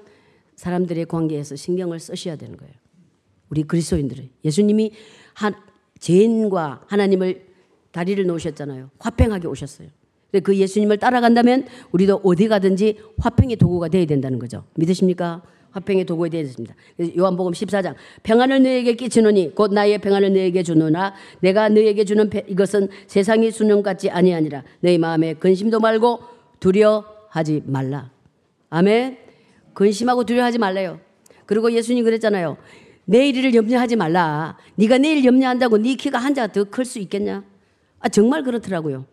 사람들의 관계에서 신경을 쓰셔야 되는 거예요. 우리 그리스도인들은 예수님이 한 죄인과 하나님을 다리를 놓으셨잖아요. 화평하게 오셨어요. 그 예수님을 따라간다면 우리도 어디 가든지 화평의 도구가 되어야 된다는 거죠. 믿으십니까? 화평의 되어야 됩니다. 요한복음 14장 평안을 너에게 끼치노니 곧 나의 평안을 너에게 주노나 내가 너에게 주는 이것은 세상이 주는 같지 아니하니라 너희 마음에 근심도 말고 두려워하지 말라. 아멘. 근심하고 두려워하지 말래요. 그리고 예수님 그랬잖아요. 내일을 염려하지 말라. 네가 내일 염려한다고 네 키가 한자 더클 수 있겠냐? 아 정말 그렇더라고요.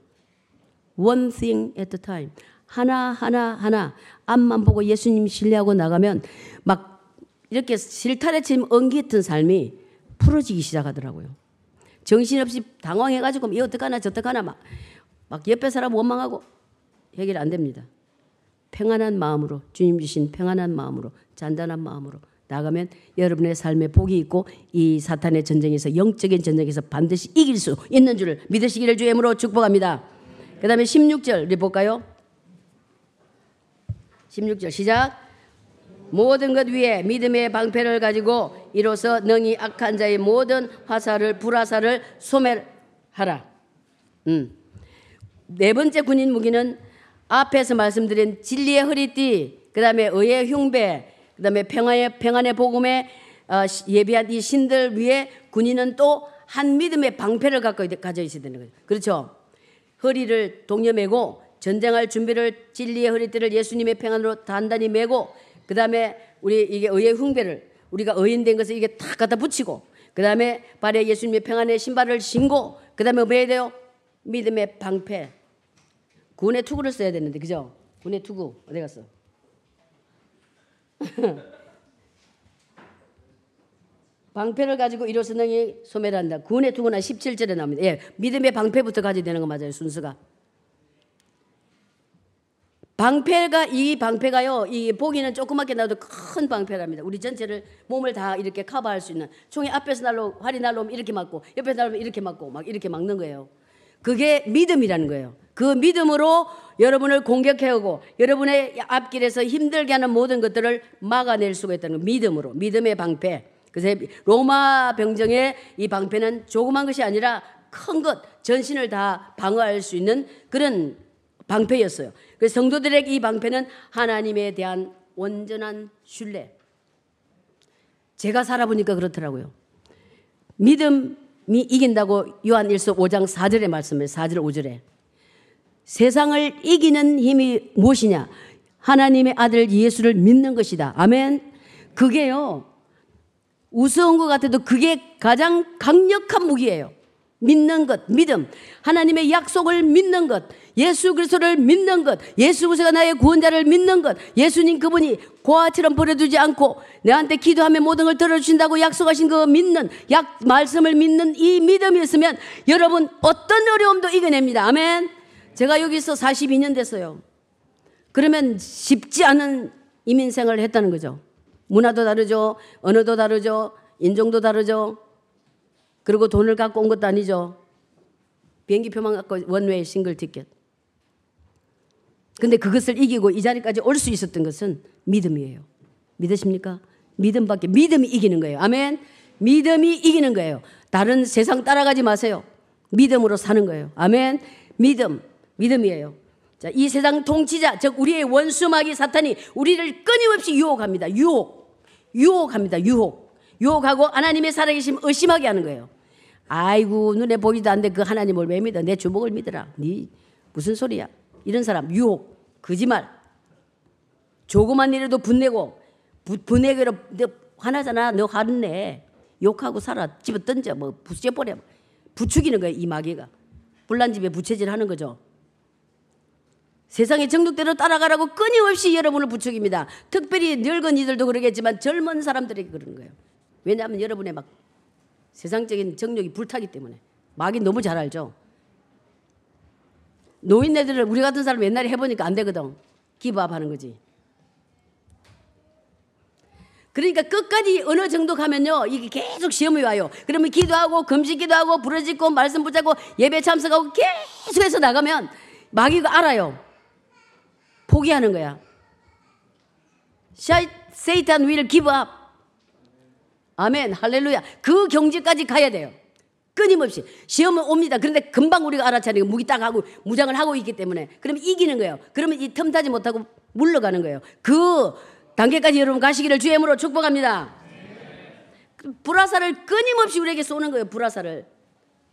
One thing at a time. 하나 하나 하나 앞만 보고 예수님 신뢰하고 나가면 막 이렇게 실타래 침 엉깃은 삶이 풀어지기 시작하더라고요. 정신없이 당황해가지고 이 어떡하나 저떡하나 막, 막 옆에 사람 원망하고 해결 안 됩니다. 평안한 마음으로 주님 주신 평안한 마음으로 잔단한 마음으로 나가면 여러분의 삶에 복이 있고 이 사탄의 전쟁에서 영적인 전쟁에서 반드시 이길 수 있는 줄을 믿으시기를 주의 이름으로 축복합니다. 그 다음에 16절 우리 볼까요? 16절 시작. 모든 것 위에 믿음의 방패를 가지고 이로써 능히 악한 자의 모든 화살을 불화살을 소멸하라. 음. 네 번째 군인 무기는 앞에서 말씀드린 진리의 허리띠, 그 다음에 의의 흉배, 그 다음에 평안의, 평안의 복음에 어, 예비한 이 신들 위에 군인은 또 한 믿음의 방패를 갖고 가져 있어야 되는 거죠. 그렇죠? 허리를 동여 매고 전쟁할 준비를 진리의 허리띠를 예수님의 평안으로 단단히 메고 그 다음에 우리 이게 의의 흉배를 우리가 의인된 것을 이게 탁 갖다 붙이고 그 다음에 발에 예수님의 평안의 신발을 신고 그 다음에 뭐 해야 돼요? 믿음의 방패 군의 투구를 써야 되는데 그죠? 군의 투구 어디 갔어? 방패를 가지고 이로서 능히 소멸한다. 군의 투구나 17절에 나옵니다. 예, 믿음의 방패부터 가져야 되는 거 맞아요. 순서가. 방패가 이 방패가요. 이 보기는 조그맣게 나도 큰 방패랍니다. 우리 전체를 몸을 다 이렇게 커버할 수 있는 총이 앞에서 날로 활이 날로 오면 이렇게 맞고 옆에서 날로 오면 이렇게 맞고 막 이렇게 막는 거예요. 그게 믿음이라는 거예요. 그 믿음으로 여러분을 공격해오고 여러분의 앞길에서 힘들게 하는 모든 것들을 막아낼 수가 있다는 거. 믿음으로 믿음의 방패. 그래서 로마 병정의 이 방패는 조그만 것이 아니라 큰 것, 전신을 다 방어할 수 있는 그런 방패였어요. 그래서 성도들에게 이 방패는 하나님에 대한 온전한 신뢰. 제가 살아보니까 그렇더라고요. 믿음이 이긴다고 요한 1서 5장 4절에 말씀해요. 4절 5절에. 세상을 이기는 힘이 무엇이냐? 하나님의 아들 예수를 믿는 것이다. 아멘. 그게요. 우스운 것 같아도 그게 가장 강력한 무기예요. 믿는 것, 믿음. 하나님의 약속을 믿는 것. 예수 그리스도를 믿는 것, 예수 그리스도가 나의 구원자를 믿는 것, 예수님 그분이 고아처럼 버려두지 않고 내한테 기도하면 모든 걸 들어주신다고 약속하신 그 믿는 약 말씀을 믿는 이 믿음이 있으면 여러분 어떤 어려움도 이겨냅니다. 아멘. 제가 여기서 42년 됐어요. 그러면 쉽지 않은 이민생활을 했다는 거죠. 문화도 다르죠. 언어도 다르죠. 인종도 다르죠. 그리고 돈을 갖고 온 것도 아니죠. 비행기표만 갖고 원웨이 싱글 티켓. 근데 그것을 이기고 이 자리까지 올 수 있었던 것은 믿음이에요. 믿으십니까? 믿음밖에 믿음이 이기는 거예요. 아멘. 믿음이 이기는 거예요. 다른 세상 따라가지 마세요. 믿음으로 사는 거예요. 아멘. 믿음, 믿음이에요. 자, 이 세상 통치자, 즉 우리의 원수마귀 사탄이 우리를 끊임없이 유혹합니다. 유혹, 유혹합니다. 유혹, 유혹하고 하나님의 살아계심 의심하게 하는 거예요. 아이고 눈에 보이도 안돼그 하나님을 왜 믿어? 내 주먹을 믿어라. 네 무슨 소리야? 이런 사람 유혹, 거짓말. 조그만 일에도 분내고 부, 분내기로 너 화나잖아. 너 화냈네. 욕하고 살아. 집어 던져. 뭐 부숴버려. 부추기는 거야 이 마귀가. 불난 집에 부채질 하는 거죠. 세상의 정독대로 따라가라고 끊임없이 여러분을 부추깁니다. 특별히 늙은 이들도 그러겠지만 젊은 사람들에게 그러는 거예요. 왜냐하면 여러분의 막 세상적인 정력이 불타기 때문에 마귀 너무 잘 알죠. 노인네들을 우리 같은 사람 옛날에 해보니까 안 되거든. 기부업 하는 거지. 그러니까 끝까지 어느 정도 가면요, 이게 계속 시험이 와요. 그러면 기도하고, 금식 기도 하고, 부러지고, 말씀 붙잡고, 예배 참석하고, 계속해서 나가면 마귀가 알아요. 포기하는 거야. 세이탄 will give up. 아멘, 할렐루야. 그 경지까지 가야 돼요. 끊임없이. 시험은 옵니다. 그런데 금방 우리가 알아차리고 무기 딱 하고 무장을 하고 있기 때문에. 그러면 이기는 거예요. 그러면 이 틈 타지 못하고 물러가는 거예요. 그 단계까지 여러분 가시기를 주임으로 축복합니다. 불화살을 끊임없이 우리에게 쏘는 거예요. 불화살을.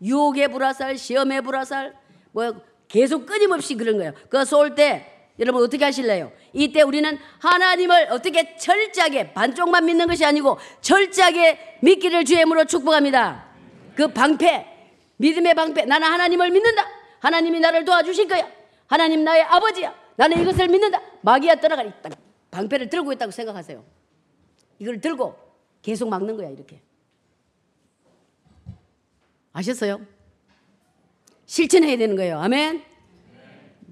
유혹의 불화살, 시험의 불화살, 뭐 계속 끊임없이 그런 거예요. 그거 쏠때 여러분 어떻게 하실래요? 이때 우리는 하나님을 어떻게 철저하게 반쪽만 믿는 것이 아니고 철저하게 믿기를 주임으로 축복합니다. 그 방패, 믿음의 방패. 나는 하나님을 믿는다. 하나님이 나를 도와주실 거야. 하나님 나의 아버지야. 나는 이것을 믿는다. 마귀야 떠나가리. 방패를 들고 있다고 생각하세요. 이걸 들고 계속 막는 거야, 이렇게. 아셨어요? 실천해야 되는 거예요. 아멘?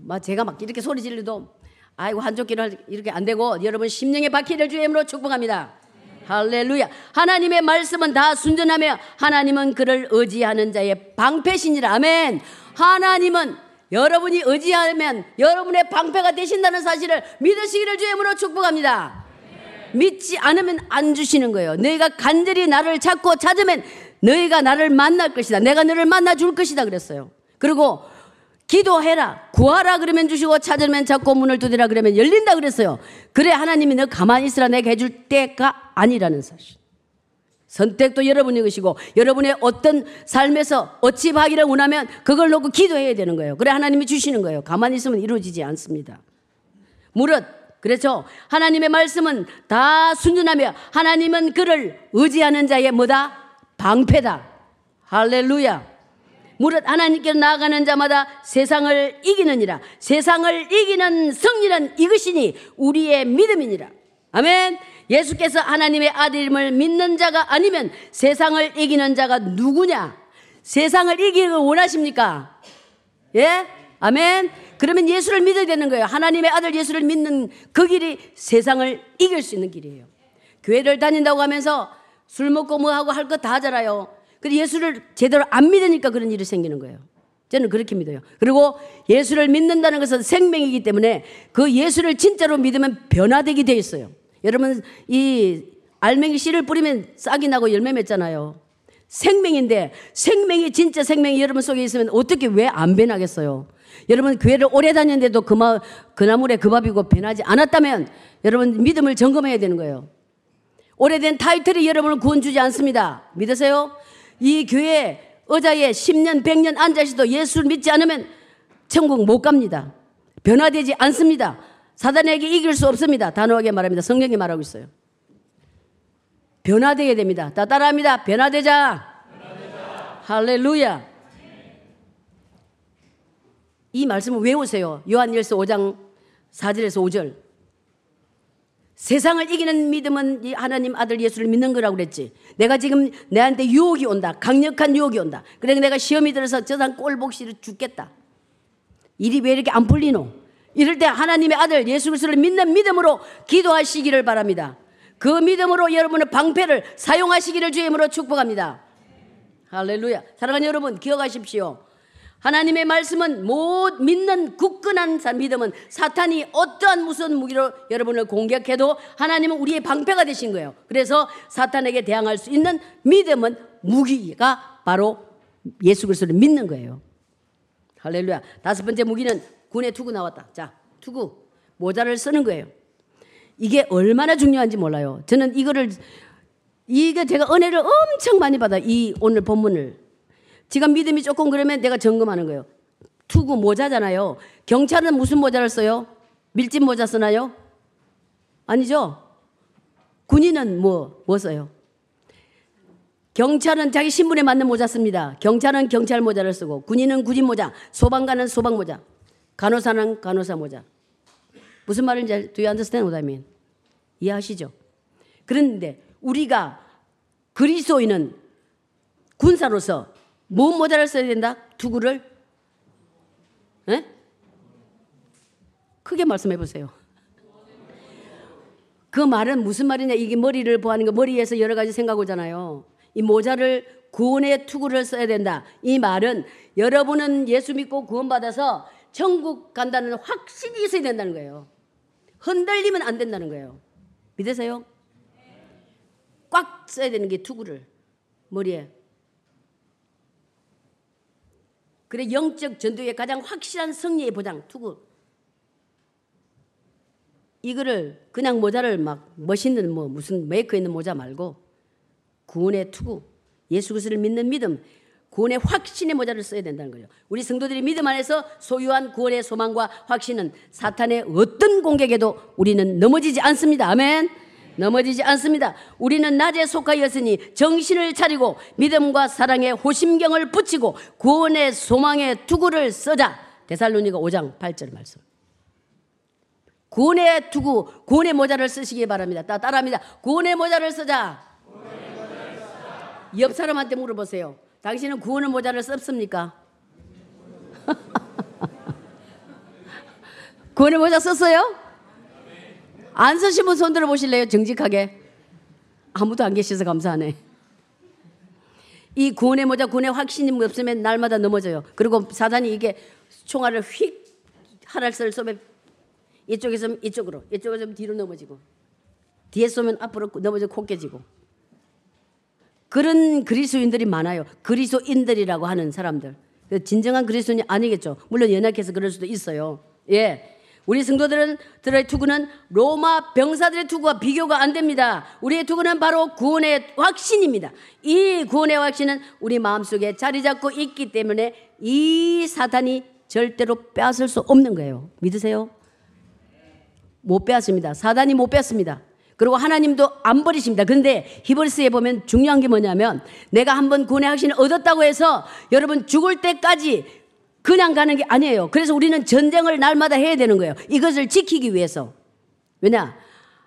막 제가 막 이렇게 소리 지르도 아이고 한쪽기를 이렇게 안 되고 여러분 심령의 바퀴를 주임으로 축복합니다. 할렐루야. 하나님의 말씀은 다 순전하며 하나님은 그를 의지하는 자의 방패시니라. 아멘. 하나님은 여러분이 의지하면 여러분의 방패가 되신다는 사실을 믿으시기를 주임으로 축복합니다. 믿지 않으면 안 주시는 거예요. 너희가 간절히 나를 찾고 찾으면 너희가 나를 만날 것이다. 내가 너를 만나 줄 것이다 그랬어요. 그리고 기도해라. 구하라 그러면 주시고 찾으면 찾고 문을 두드라 그러면 열린다 그랬어요. 그래 하나님이 너 가만히 있으라 내가 해줄 때가 아니라는 사실. 선택도 여러분이 것이고 여러분의 어떤 삶에서 어찌 하기를 원하면 그걸 놓고 기도해야 되는 거예요. 그래 하나님이 주시는 거예요. 가만히 있으면 이루어지지 않습니다. 무릇 그렇죠. 하나님의 말씀은 다 순전하며 하나님은 그를 의지하는 자의 뭐다? 방패다. 할렐루야. 무릇 하나님께 나아가는 자마다 세상을 이기느니라. 세상을 이기는 성리는 이것이니 우리의 믿음이니라. 아멘. 예수께서 하나님의 아들임을 믿는 자가 아니면 세상을 이기는 자가 누구냐? 세상을 이기는 원하십니까? 예? 아멘. 그러면 예수를 믿어야 되는 거예요. 하나님의 아들 예수를 믿는 그 길이 세상을 이길 수 있는 길이에요. 교회를 다닌다고 하면서 술 먹고 뭐 하고 할 거 다 하잖아요. 근데 예수를 제대로 안 믿으니까 그런 일이 생기는 거예요. 저는 그렇게 믿어요. 그리고 예수를 믿는다는 것은 생명이기 때문에 그 예수를 진짜로 믿으면 변화되게 돼 있어요. 여러분 이 알맹이 씨를 뿌리면 싹이 나고 열매 맺잖아요. 생명인데 생명이 진짜 생명이 여러분 속에 있으면 어떻게 왜 안 변하겠어요? 여러분 교회를 오래 다녔는데도 그, 마, 그그 밥이고 변하지 않았다면 여러분 믿음을 점검해야 되는 거예요. 오래된 타이틀이 여러분을 구원 주지 않습니다. 믿으세요? 이 교회 의자에 10년, 100년 앉아있어도 예수를 믿지 않으면 천국 못 갑니다. 변화되지 않습니다. 사단에게 이길 수 없습니다. 단호하게 말합니다. 성경이 말하고 있어요. 변화되게 됩니다. 다 따라합니다. 변화되자. 변화되자. 할렐루야. 이 말씀을 외우세요. 요한일서 5장 4절에서 5절. 세상을 이기는 믿음은 하나님 아들 예수를 믿는 거라고 그랬지. 내가 지금 내한테 유혹이 온다. 강력한 유혹이 온다. 그래 내가 시험이 들어서 저상 꼴복시를 죽겠다. 일이 왜 이렇게 안 풀리노? 이럴 때 하나님의 아들 예수 그리스도를 믿는 믿음으로 기도하시기를 바랍니다. 그 믿음으로 여러분의 방패를 사용하시기를 주임으로 축복합니다. 할렐루야. 사랑하는 여러분 기억하십시오. 하나님의 말씀은 못 믿는 굳건한 믿음은 사탄이 어떠한 무슨 무기로 여러분을 공격해도 하나님은 우리의 방패가 되신 거예요. 그래서 사탄에게 대항할 수 있는 믿음은 무기가 바로 예수 그리스도를 믿는 거예요. 할렐루야. 다섯 번째 무기는 군의 투구 나왔다. 자, 투구. 모자를 쓰는 거예요. 이게 얼마나 중요한지 몰라요. 저는 이거를, 이게 제가 은혜를 엄청 많이 받아. 이 오늘 본문을. 지가 믿음이 조금 그러면 내가 점검하는 거예요. 투구 모자잖아요. 경찰은 무슨 모자를 써요? 밀짚 모자 쓰나요? 아니죠? 군인은 뭐, 뭐 써요? 경찰은 자기 신분에 맞는 모자 씁니다. 경찰은 경찰 모자를 쓰고, 군인은 군인 모자, 소방관은 소방 모자. 간호사는 간호사 모자. 무슨 말인지 do you understand what I mean? 이해하시죠? 그런데 우리가 그리스도인은 군사로서 뭔 모자를 써야 된다? 투구를? 에? 크게 말씀해 보세요. 그 말은 무슨 말이냐? 이게 머리를 보하는 거 머리에서 여러 가지 생각 오잖아요. 이 모자를 구원의 투구를 써야 된다. 이 말은 여러분은 예수 믿고 구원받아서 천국 간다는 확신이 있어야 된다는 거예요. 흔들리면 안 된다는 거예요. 믿으세요? 꽉 써야 되는 게 투구를 머리에. 그래 영적 전도의 가장 확실한 승리의 보장 투구. 이거를 그냥 모자를 막 멋있는 뭐 무슨 메이커 있는 모자 말고 구원의 투구, 예수 그리스도를 믿는 믿음, 구원의 확신의 모자를 써야 된다는 거죠. 우리 성도들이 믿음 안에서 소유한 구원의 소망과 확신은 사탄의 어떤 공격에도 우리는 넘어지지 않습니다. 아멘. 넘어지지 않습니다. 우리는 낮에 속하였으니 정신을 차리고 믿음과 사랑의 호심경을 붙이고 구원의 소망의 투구를 써자. 데살로니가 5장 8절 말씀. 구원의 투구, 구원의 모자를 쓰시기 바랍니다. 따, 따라합니다. 구원의 모자를 쓰자. 옆 사람한테 물어보세요. 당신은 구원의 모자를 썼습니까? 구원의 모자 썼어요? 안 쓰신 분 손들어 보실래요? 정직하게. 아무도 안 계셔서 감사하네. 이 구원의 모자, 구원의 확신이 없으면 날마다 넘어져요. 그리고 사단이 이게 총알을 휙 하랄스를 쏘면 이쪽에서 이쪽으로, 이쪽에서 뒤로 넘어지고, 뒤에 쏘면 앞으로 넘어져 코 깨지고. 그런 그리스도인들이 많아요. 그리스도인들이라고 하는 사람들. 그 진정한 그리스도인이 아니겠죠. 물론 연약해서 그럴 수도 있어요. 예. 우리 성도들은 들의 투구는 로마 병사들의 투구와 비교가 안 됩니다. 우리의 투구는 바로 구원의 확신입니다. 이 구원의 확신은 우리 마음속에 자리 잡고 있기 때문에 이 사탄이 절대로 빼앗을 수 없는 거예요. 믿으세요? 못 빼앗습니다. 사단이 못 빼앗습니다. 그리고 하나님도 안 버리십니다. 근데 히브리스에 보면 중요한 게 뭐냐면 내가 한번 구원의 확신을 얻었다고 해서 여러분 죽을 때까지 그냥 가는 게 아니에요. 그래서 우리는 전쟁을 날마다 해야 되는 거예요. 이것을 지키기 위해서. 왜냐?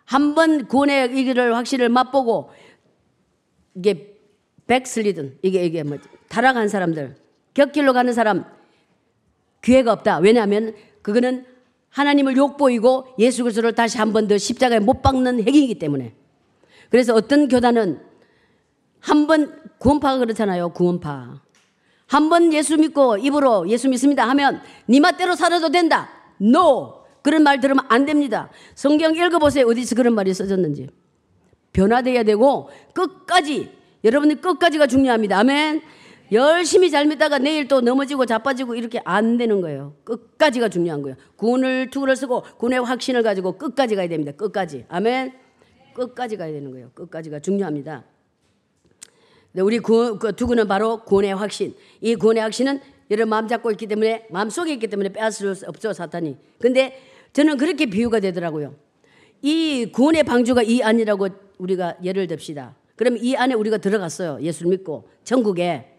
한 번 구원의 이기를 확실을 맛보고 이게 백슬리든 이게 이게 뭐 타락한 사람들 격길로 가는 사람 기회가 없다. 왜냐하면 그거는 하나님을 욕보이고 예수 그리스도를 다시 한 번 더 십자가에 못 박는 행위이기 때문에. 그래서 어떤 교단은 한 번 구원파가 그렇잖아요. 구원파. 한 번 예수 믿고 입으로 예수 믿습니다 하면 니 맛대로 살아도 된다. No. 그런 말 들으면 안 됩니다. 성경 읽어보세요. 어디서 그런 말이 써졌는지. 변화돼야 되고 끝까지 여러분들 끝까지가 중요합니다. 아멘. 열심히 잘 믿다가 내일 또 넘어지고 자빠지고 이렇게 안 되는 거예요. 끝까지가 중요한 거예요. 구원을 투구를 쓰고 구원의 확신을 가지고 끝까지 가야 됩니다. 끝까지. 아멘. 끝까지 가야 되는 거예요. 끝까지가 중요합니다. 우리 구, 그 두구는 바로 구원의 확신. 이 구원의 확신은 여러분 마음 잡고 있기 때문에 마음 속에 있기 때문에 빼앗을 수 없죠 사탄이. 근데 저는 그렇게 비유가 되더라고요. 이 구원의 방주가 이 안이라고 우리가 예를 듭시다. 그럼 이 안에 우리가 들어갔어요. 예수를 믿고 전국에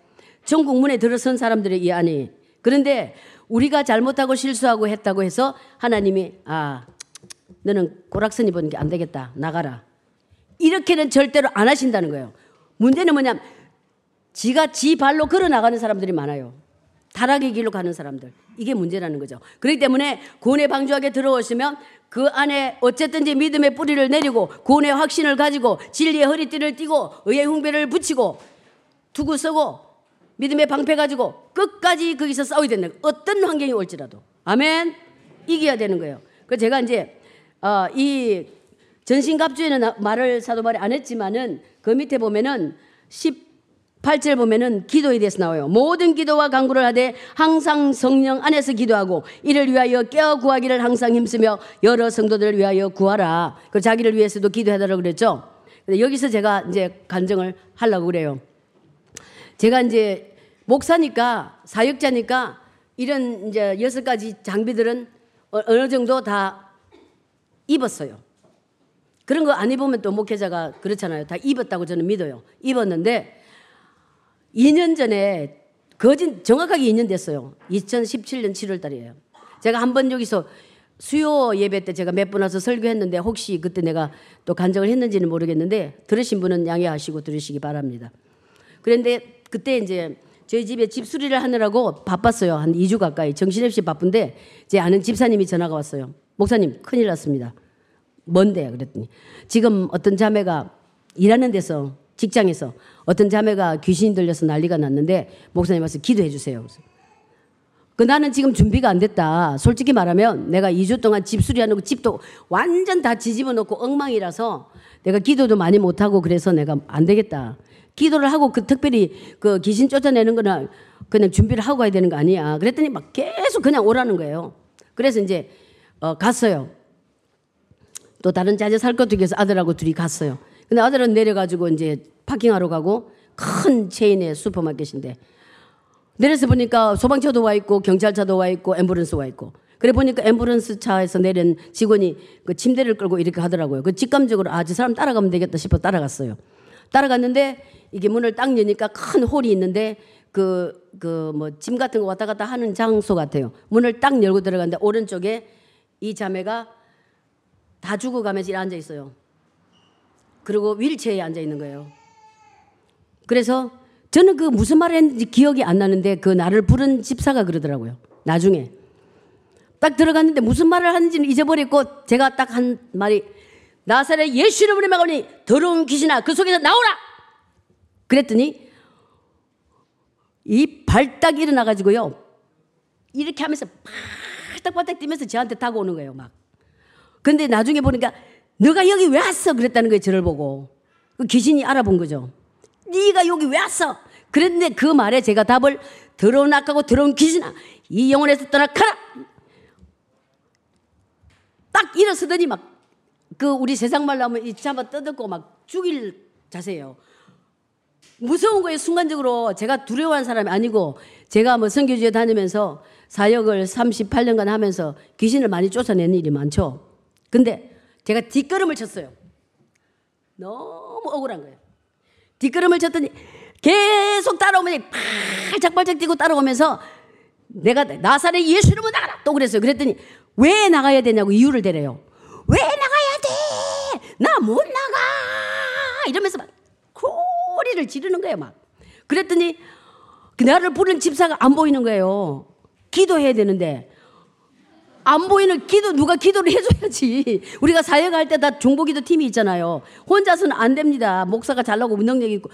전국 문에 들어선 사람들의 이 안이. 그런데 우리가 잘못하고 실수하고 했다고 해서 하나님이 아 너는 꼬락선 입은 게 안 되겠다 나가라. 이렇게는 절대로 안 하신다는 거예요. 문제는 뭐냐면 지가 지 발로 걸어 나가는 사람들이 많아요. 타락의 길로 가는 사람들. 이게 문제라는 거죠. 그렇기 때문에 구원의 방주하게 들어오시면 그 안에 어쨌든지 믿음의 뿌리를 내리고 구원의 확신을 가지고 진리의 허리띠를 띠고 의의 흉배를 붙이고 두고 서고 믿음의 방패 가지고 끝까지 거기서 싸워야 된다. 어떤 환경이 올지라도. 아멘. 이겨야 되는 거예요. 그래서 제가 이제 어, 이 전신갑주에는 말을 사도 말이 안 했지만은 그 밑에 보면은 18절 보면은 기도에 대해서 나와요. 모든 기도와 간구를 하되 항상 성령 안에서 기도하고 이를 위하여 깨어 구하기를 항상 힘쓰며 여러 성도들을 위하여 구하라. 그 자기를 위해서도 기도해달라고 그랬죠. 근데 여기서 제가 이제 간증을 하려고 그래요. 제가 이제 목사니까 사역자니까 이런 이제 여섯 가지 장비들은 어, 어느 정도 다 입었어요. 그런 거 안 입으면 또 목회자가 그렇잖아요. 다 입었다고 저는 믿어요. 입었는데 2년 전에 거진 정확하게 2년 됐어요. 2017년 7월 달이에요. 제가 한 번 여기서 수요 예배 때 제가 몇번 와서 설교했는데 혹시 그때 내가 또 간증을 했는지는 모르겠는데 들으신 분은 양해하시고 들으시기 바랍니다. 그런데 그때 이제 저희 집에 집 수리를 하느라고 바빴어요. 한 2주 가까이 정신없이 바쁜데 제 아는 집사님이 전화가 왔어요. 목사님 큰일 났습니다. 뭔데요? 그랬더니 지금 어떤 자매가 일하는 데서 직장에서 어떤 자매가 귀신이 들려서 난리가 났는데 목사님 와서 기도해 주세요. 그래서 그 나는 지금 준비가 안 됐다. 솔직히 말하면 내가 2주 동안 집 수리하는 거 집도 완전 다 뒤집어 놓고 엉망이라서 내가 기도도 많이 못 하고 그래서 내가 안 되겠다. 기도를 하고 그 특별히 그 귀신 쫓아내는 거는 그냥 준비를 하고 가야 되는 거 아니야. 그랬더니 막 계속 그냥 오라는 거예요. 그래서 이제 어 갔어요. 또 다른 자제 살 것도 위해서 아들하고 둘이 갔어요. 근데 아들은 내려가지고 이제 파킹하러 가고 큰 체인의 슈퍼마켓인데 내려서 보니까 소방차도 와 있고 경찰차도 와 있고 앰뷸런스 와 있고 그래 보니까 앰뷸런스 차에서 내린 직원이 그 침대를 끌고 이렇게 하더라고요. 그 직감적으로 아, 저 사람 따라가면 되겠다 싶어 따라갔어요. 따라갔는데 이게 문을 딱 여니까 큰 홀이 있는데 그, 그 뭐 짐 같은 거 왔다 갔다 하는 장소 같아요. 문을 딱 열고 들어갔는데 오른쪽에 이 자매가 다 죽어가면서 앉아 있어요. 그리고 윌체어에 앉아 있는 거예요. 그래서 저는 그 무슨 말을 했는지 기억이 안 나는데 그 나를 부른 집사가 그러더라고요. 나중에. 딱 들어갔는데 무슨 말을 하는지는 잊어버렸고 제가 딱 한 말이 나사렛 예수 이름으로 막으니 더러운 귀신아 그 속에서 나오라! 그랬더니 이 발딱 일어나가지고요. 이렇게 하면서 발딱발딱 뛰면서 저한테 다가오는 거예요. 막. 근데 나중에 보니까 너가 여기 왜 왔어? 그랬다는 거예요. 저를 보고. 그 귀신이 알아본 거죠. 네가 여기 왜 왔어? 그랬는데 그 말에 제가 답을 더러운 악하고 더러운 귀신아 이 영혼에서 떠나 가라. 딱 일어서더니 막 그 우리 세상 말로 하면 이 잡아 뜯었고 막 죽일 자세예요. 무서운 거예요. 순간적으로 제가 두려워한 사람이 아니고 제가 뭐 선교지에 다니면서 사역을 38년간 하면서 귀신을 많이 쫓아내는 일이 많죠. 근데 제가 뒷걸음을 쳤어요. 너무 억울한 거예요. 뒷걸음을 쳤더니 계속 따라오면 팔짝팔짝 뛰고 따라오면서 내가 나사렛 예수 이름으로 나가라 또 그랬어요. 그랬더니 왜 나가야 되냐고 이유를 대래요. 왜 나가야 돼? 나 못 나가! 이러면서 막 소리를 지르는 거예요, 막. 그랬더니 그 나를 부른 집사가 안 보이는 거예요. 기도해야 되는데. 안 보이는 기도, 누가 기도를 해줘야지. 우리가 사역할 때 다 중보기도 팀이 있잖아요. 혼자서는 안 됩니다. 목사가 잘나고 능력이 있고.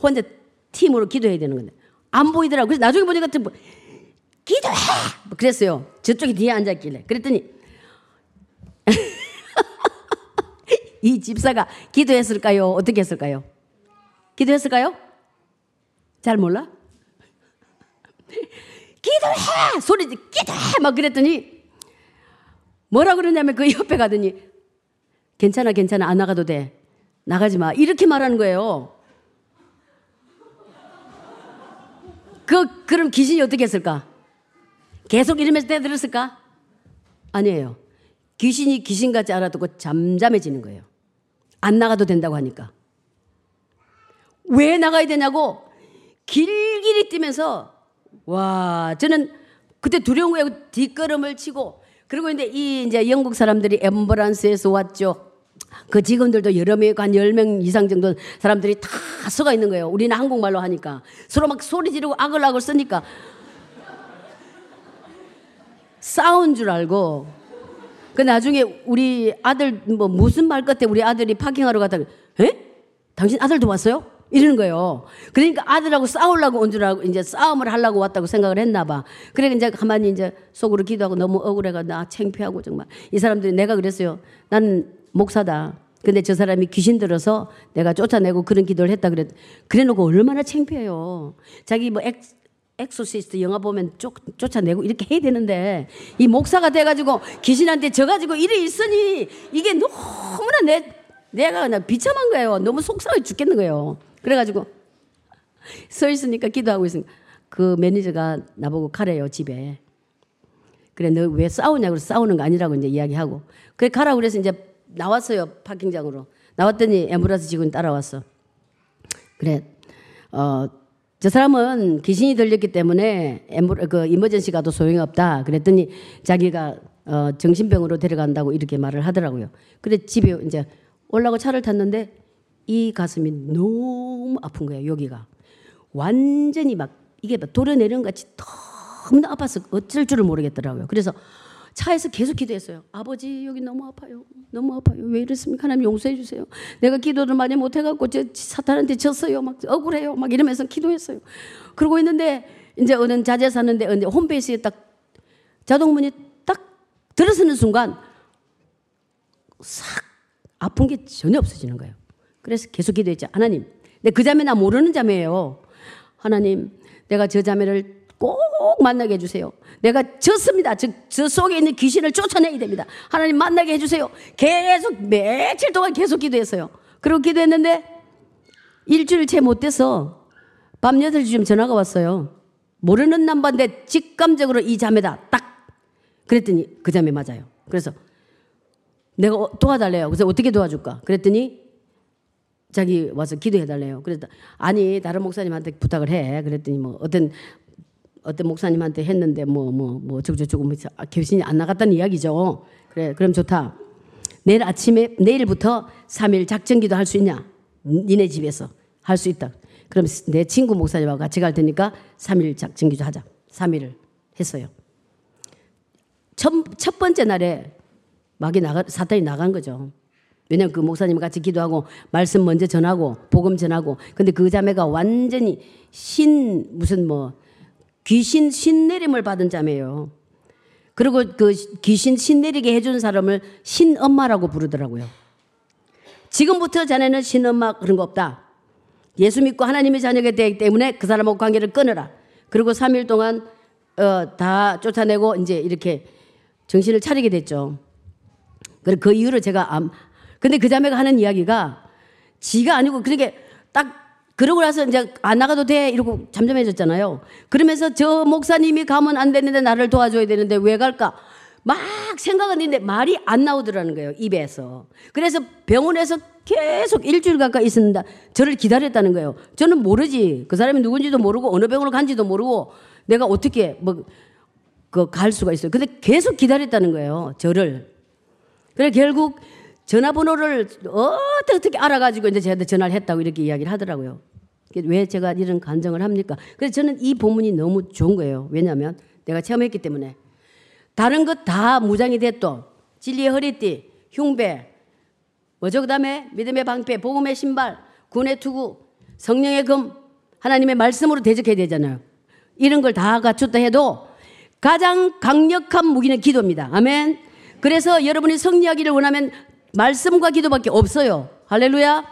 혼자 팀으로 기도해야 되는 건데. 안 보이더라고요. 그래서 나중에 보니까 뭐, 기도해! 그랬어요. 저쪽에 뒤에 앉아있길래. 그랬더니 이 집사가 기도했을까요? 어떻게 했을까요? 기도했을까요? 잘 몰라? 기도해! 소리, 기도해! 막 그랬더니 뭐라 그러냐면 그 옆에 가더니 괜찮아, 괜찮아. 안 나가도 돼. 나가지 마. 이렇게 말하는 거예요. 그, 그럼 귀신이 어떻게 했을까? 계속 이러면서 떼들었을까? 아니에요. 귀신이 귀신같이 알아듣고 잠잠해지는 거예요. 안 나가도 된다고 하니까. 왜 나가야 되냐고 길길이 뛰면서 와 저는 그때 두려운 거예요. 뒷걸음을 치고 그리고 이제 이 이제 영국 사람들이 엠버란스에서 왔죠. 그 직원들도 여러 명, 한 10명 이상 정도 사람들이 다 서가 있는 거예요. 우리는 한국말로 하니까. 서로 막 소리 지르고 아글아글 쓰니까. 싸운 줄 알고. 그 나중에 우리 아들, 뭐 무슨 말 끝에 우리 아들이 파킹하러 갔다가, 에? 당신 아들도 왔어요? 이러는 거예요. 그러니까 아들하고 싸우려고 온 줄 알고 이제 싸움을 하려고 왔다고 생각을 했나 봐. 그래 이제 가만히 이제 속으로 기도하고 너무 억울해가 나 창피하고 정말 이 사람들이 내가 그랬어요. 나는 목사다. 근데 저 사람이 귀신 들어서 내가 쫓아내고 그런 기도를 했다 그랬. 그래 놓고 얼마나 창피해요. 자기 뭐 엑, 엑소시스트 영화 보면 쫓, 쫓아내고 이렇게 해야 되는데 이 목사가 돼가지고 귀신한테 져가지고 이래 있으니 이게 너무나 내 내가 그냥 비참한 거예요. 너무 속상해 죽겠는 거예요. 그래가지고 서 있으니까 기도하고 있으니까 그 매니저가 나보고 가래요 집에. 그래 너 왜 싸우냐고 싸우는 거 아니라고 이제 이야기하고 그래 가라 그래서 이제 나왔어요 parking장으로 나왔더니 앰뷸런스 직원이 따라왔어. 그래 어. 저 사람은 귀신이 들렸기 때문에 그 emergency 가도 소용이 없다. 그랬더니 자기가 어, 정신병으로 데려간다고 이렇게 말을 하더라고요. 그래 집에 이제 올라고 차를 탔는데 이 가슴이 너무 아픈 거예요, 여기가. 완전히 막 이게 도려내는 같이 너무나 아파서 어쩔 줄을 모르겠더라고요. 그래서 차에서 계속 기도했어요. 아버지 여기 너무 아파요. 너무 아파요. 왜 이랬습니까? 하나님 용서해 주세요. 내가 기도를 많이 못 해갖고 저 사탄한테 졌어요. 막 억울해요. 막 이러면서 기도했어요. 그러고 있는데 이제 어느 자재 사는데 이제 홈페이지에 딱 자동문이 딱 들어서는 순간 싹 아픈 게 전혀 없어지는 거예요. 그래서 계속 기도했죠. 하나님, 근데 그 자매 나 모르는 자매예요. 하나님, 내가 저 자매를 꼭 만나게 해주세요. 내가 졌습니다. 즉, 저 속에 있는 귀신을 쫓아내야 됩니다. 하나님 만나게 해주세요. 계속 며칠 동안 계속 기도했어요. 그리고 기도했는데 일주일 채 못 돼서 밤 8시쯤 전화가 왔어요. 모르는 남반데 직감적으로 이 자매다. 딱. 그랬더니 그 자매 맞아요. 그래서 내가 도와달래요. 그래서 어떻게 도와줄까? 그랬더니 자기 와서 기도해달래요. 그랬다. 아니, 다른 목사님한테 부탁을 해. 그랬더니 뭐 어떤 어떤 목사님한테 했는데 뭐 뭐뭐 저저저거 뭐 교신이 안 나갔다는 이야기죠. 그래 그럼 좋다. 내일 아침에 내일부터 3일 작전기도 할 수 있냐? 니네 집에서 할 수 있다. 그럼 내 친구 목사님하고 같이 갈 테니까 3일 작전기도 하자. 3일을 했어요. 첫, 첫 번째 날에 막이 나가 사탄이 나간 거죠. 왜냐면 그 목사님 같이 기도하고 말씀 먼저 전하고 복음 전하고 근데 그 자매가 완전히 신 무슨 뭐 귀신 신내림을 받은 자매예요. 그리고 그 귀신 신내리게 해준 사람을 신엄마라고 부르더라고요. 지금부터 자네는 신엄마 그런 거 없다. 예수 믿고 하나님의 자녀가 되기 때문에 그 사람하고 관계를 끊어라. 그리고 3일 동안 어, 다 쫓아내고 이제 이렇게 정신을 차리게 됐죠. 그리고 그 이후로 제가 암, 근데 그 자매가 하는 이야기가 지가 아니고 그렇게 딱 그러고 나서 이제 안 나가도 돼 이러고 잠잠해졌잖아요. 그러면서 저 목사님이 가면 안 되는데 나를 도와줘야 되는데 왜 갈까? 막 생각은 있는데 말이 안 나오더라는 거예요 입에서. 그래서 병원에서 계속 일주일 가까이 있었는데 저를 기다렸다는 거예요. 저는 모르지 그 사람이 누군지도 모르고 어느 병원을 간지도 모르고 내가 어떻게 뭐 그 갈 수가 있어요. 근데 계속 기다렸다는 거예요 저를. 그래 결국 전화번호를 어떻게 알아가지고 이제 저한테 전화를 했다고 이렇게 이야기를 하더라고요. 왜 제가 이런 간증을 합니까? 그래서 저는 이 본문이 너무 좋은 거예요. 왜냐하면 내가 체험했기 때문에. 다른 것 다 무장이 됐도 진리의 허리띠, 흉배, 뭐죠? 그 다음에 믿음의 방패, 복음의 신발, 군의 투구, 성령의 금, 하나님의 말씀으로 대적해야 되잖아요. 이런 걸 다 갖췄다 해도 가장 강력한 무기는 기도입니다. 아멘. 그래서 여러분이 승리하기를 원하면 말씀과 기도밖에 없어요. 할렐루야.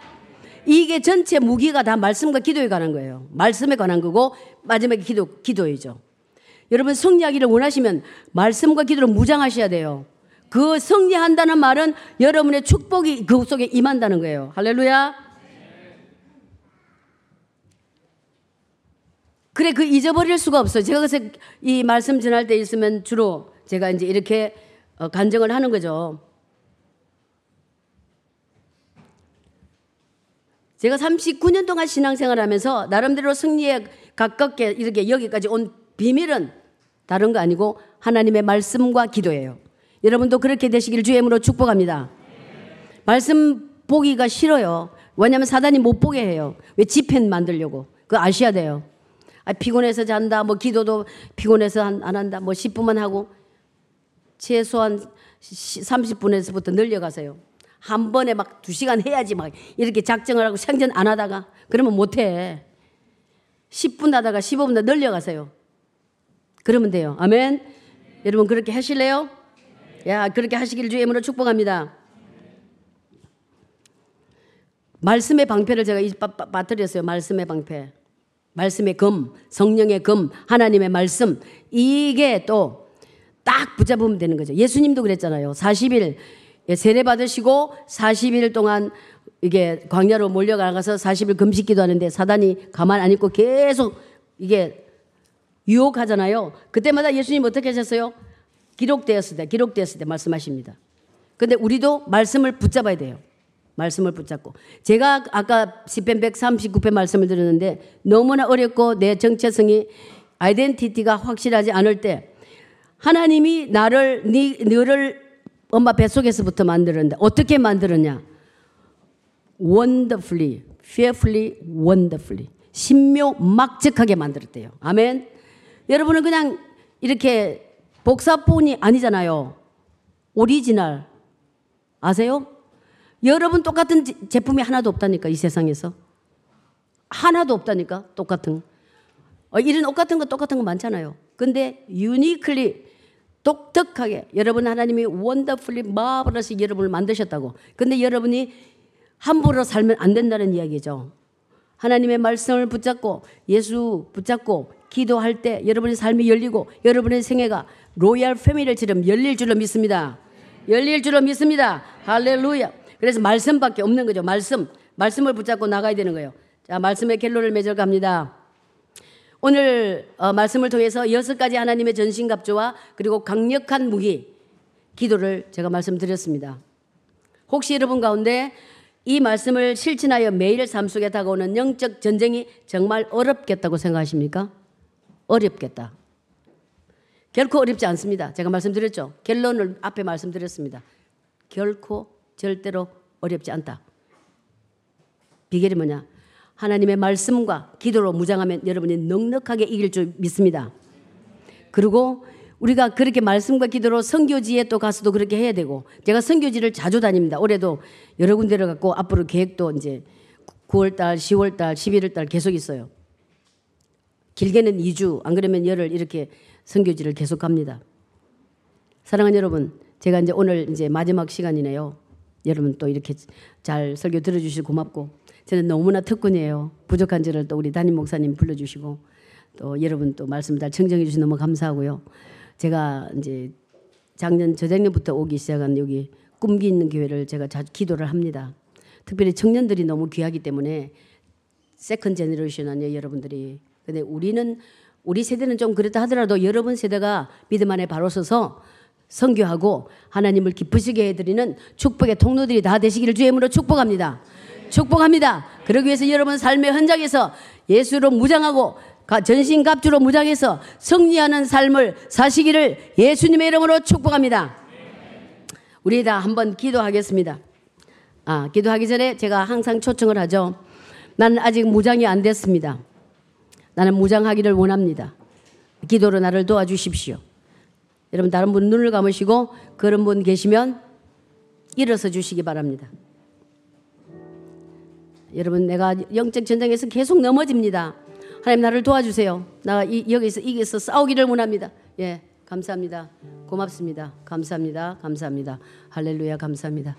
이게 전체 무기가 다 말씀과 기도에 관한 거예요. 말씀에 관한 거고 마지막에 기도 기도이죠. 여러분 승리하기를 원하시면 말씀과 기도로 무장하셔야 돼요. 그 승리한다는 말은 여러분의 축복이 그 속에 임한다는 거예요. 할렐루야. 그래 그 잊어버릴 수가 없어요. 제가 그래서 이 말씀 전할 때 있으면 주로 제가 이제 이렇게 어, 간증을 하는 거죠. 제가 39년 동안 신앙생활 하면서 나름대로 승리에 가깝게 이렇게 여기까지 온 비밀은 다른 거 아니고 하나님의 말씀과 기도예요. 여러분도 그렇게 되시길 주의 이름으로 축복합니다. 말씀 보기가 싫어요. 왜냐하면 사단이 못 보게 해요. 왜 집행 만들려고. 그거 아셔야 돼요. 아, 피곤해서 잔다. 뭐 기도도 피곤해서 안, 안 한다. 뭐 10분만 하고 최소한 30분에서부터 늘려가세요. 한 번에 막 두 시간 해야지 막 이렇게 작정을 하고 생전 안 하다가 그러면 못 해. 10분 하다가 15분 더 늘려가세요. 그러면 돼요. 아멘. 여러분 그렇게 하실래요? 야, 그렇게 하시기를 주의 이름으로 축복합니다. 말씀의 방패를 제가 빠뜨렸어요. 말씀의 방패. 말씀의 금, 성령의 금, 하나님의 말씀. 이게 또 딱 붙잡으면 되는 거죠. 예수님도 그랬잖아요. 40일 예, 세례 받으시고 40일 동안 이게 광야로 몰려가서 40일 금식 기도 하는데 사단이 가만 안 있고 계속 이게 유혹하잖아요. 그때마다 예수님 어떻게 하셨어요? 기록되었을 때, 기록되었을 때 말씀하십니다. 근데 우리도 말씀을 붙잡아야 돼요. 말씀을 붙잡고. 제가 아까 10편 139편 말씀을 드렸는데 너무나 어렵고 내 정체성이 아이덴티티가 확실하지 않을 때 하나님이 나를, 니, 너를 엄마 뱃속에서부터 만들었는데 어떻게 만들었냐? wonderfully, fearfully, wonderfully. 신묘 막직하게 만들었대요. 아멘. 여러분은 그냥 이렇게 복사본이 아니잖아요. 오리지널. 아세요? 여러분 똑같은 제품이 하나도 없다니까, 이 세상에서. 하나도 없다니까, 똑같은. 어, 이런 옷 같은 거 똑같은 거 많잖아요. 근데 uniquely 독특하게 여러분 하나님이 wonderfully marvelous 여러분을 만드셨다고. 근데 여러분이 함부로 살면 안 된다는 이야기죠. 하나님의 말씀을 붙잡고 예수 붙잡고 기도할 때 여러분의 삶이 열리고 여러분의 생애가 royal family처럼 열릴 줄로 믿습니다. 열릴 줄로 믿습니다. 할렐루야. 그래서 말씀밖에 없는 거죠. 말씀. 말씀을 붙잡고 나가야 되는 거예요. 자, 말씀의 갤로를 맺어 갑니다. 오늘 어, 말씀을 통해서 여섯 가지 하나님의 전신갑주와 그리고 강력한 무기 기도를 제가 말씀드렸습니다. 혹시 여러분 가운데 이 말씀을 실천하여 매일 삶 속에 다가오는 영적 전쟁이 정말 어렵겠다고 생각하십니까? 어렵겠다. 결코 어렵지 않습니다. 제가 말씀드렸죠. 결론을 앞에 말씀드렸습니다. 결코 절대로 어렵지 않다. 비결이 뭐냐? 하나님의 말씀과 기도로 무장하면 여러분이 넉넉하게 이길 줄 믿습니다. 그리고 우리가 그렇게 말씀과 기도로 선교지에 또 가서도 그렇게 해야 되고 제가 선교지를 자주 다닙니다. 올해도 여러 군데를 갖고 앞으로 계획도 이제 9월달, 10월달, 11월달 계속 있어요. 길게는 2주, 안 그러면 열흘 이렇게 선교지를 계속 갑니다. 사랑하는 여러분, 제가 이제 오늘 이제 마지막 시간이네요. 여러분 또 이렇게 잘 설교 들어주시고 고맙고 저는 너무나 특권이에요. 부족한 저를 또 우리 담임 목사님 불러주시고 또 여러분 또 말씀 잘 청정해 주셔서 너무 감사하고요. 제가 이제 작년 저작년부터 오기 시작한 여기 꿈기 있는 교회를 제가 자주 기도를 합니다. 특별히 청년들이 너무 귀하기 때문에 second generation 아니에요 여러분들이. 근데 우리는 우리 세대는 좀 그렇다 하더라도 여러분 세대가 믿음 안에 바로 서서 선교하고 하나님을 기쁘시게 해드리는 축복의 통로들이 다 되시기를 주의 이름으로 축복합니다. 축복합니다. 그러기 위해서 여러분 삶의 현장에서 예수로 무장하고 전신갑주로 무장해서 승리하는 삶을 사시기를 예수님의 이름으로 축복합니다. 우리 다 한번 기도하겠습니다. 아, 기도하기 전에 제가 항상 초청을 하죠. 나는 아직 무장이 안 됐습니다. 나는 무장하기를 원합니다. 기도로 나를 도와주십시오. 여러분 다른 분 눈을 감으시고 그런 분 계시면 일어서 주시기 바랍니다. 여러분 내가 영적 전쟁에서 계속 넘어집니다. 하나님 나를 도와주세요. 나 이, 여기서 이겨서 싸우기를 원합니다. 예, 감사합니다. 고맙습니다. 감사합니다. 감사합니다. 할렐루야 감사합니다.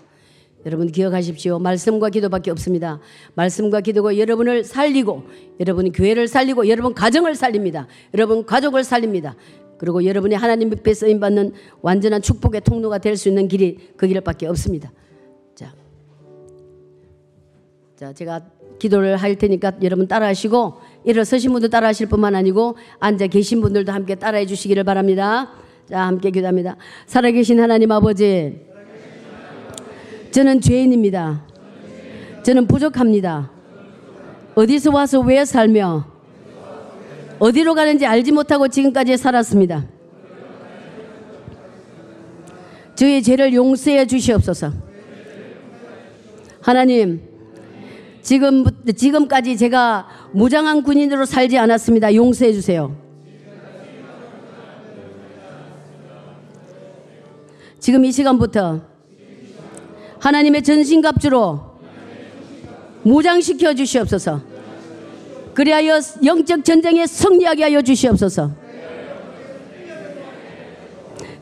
여러분 기억하십시오. 말씀과 기도밖에 없습니다. 말씀과 기도가 여러분을 살리고 여러분 교회를 살리고 여러분 가정을 살립니다. 여러분 가족을 살립니다. 그리고 여러분이 하나님 앞에 쓰임 받는 완전한 축복의 통로가 될 수 있는 길이 그 길밖에 없습니다. 자, 자 제가 기도를 할 테니까 여러분 따라하시고 일어서신 분도 따라하실 뿐만 아니고 앉아 계신 분들도 함께 따라해 주시기를 바랍니다. 자, 함께 기도합니다. 살아계신 하나님 아버지, 저는 죄인입니다. 저는 부족합니다. 어디서 와서 왜 살며 어디로 가는지 알지 못하고 지금까지 살았습니다. 저의 죄를 용서해 주시옵소서. 하나님, 지금, 지금까지 제가 무장한 군인으로 살지 않았습니다. 용서해 주세요. 지금 이 시간부터 하나님의 전신갑주로 무장시켜 주시옵소서. 그리하여 영적 전쟁에 승리하게 하여 주시옵소서.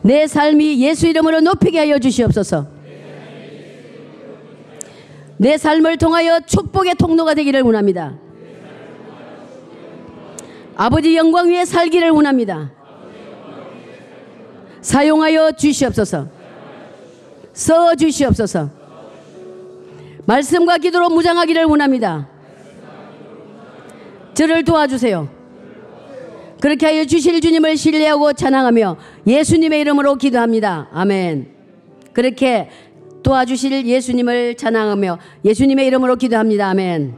내 삶이 예수 이름으로 높이게 하여 주시옵소서. 내 삶을 통하여 축복의 통로가 되기를 원합니다. 아버지 영광 위에 살기를 원합니다. 사용하여 주시옵소서. 써 주시옵소서. 말씀과 기도로 무장하기를 원합니다. 저를 도와주세요. 그렇게 하여 주실 주님을 신뢰하고 찬양하며 예수님의 이름으로 기도합니다. 아멘. 그렇게 도와주실 예수님을 찬양하며 예수님의 이름으로 기도합니다. 아멘.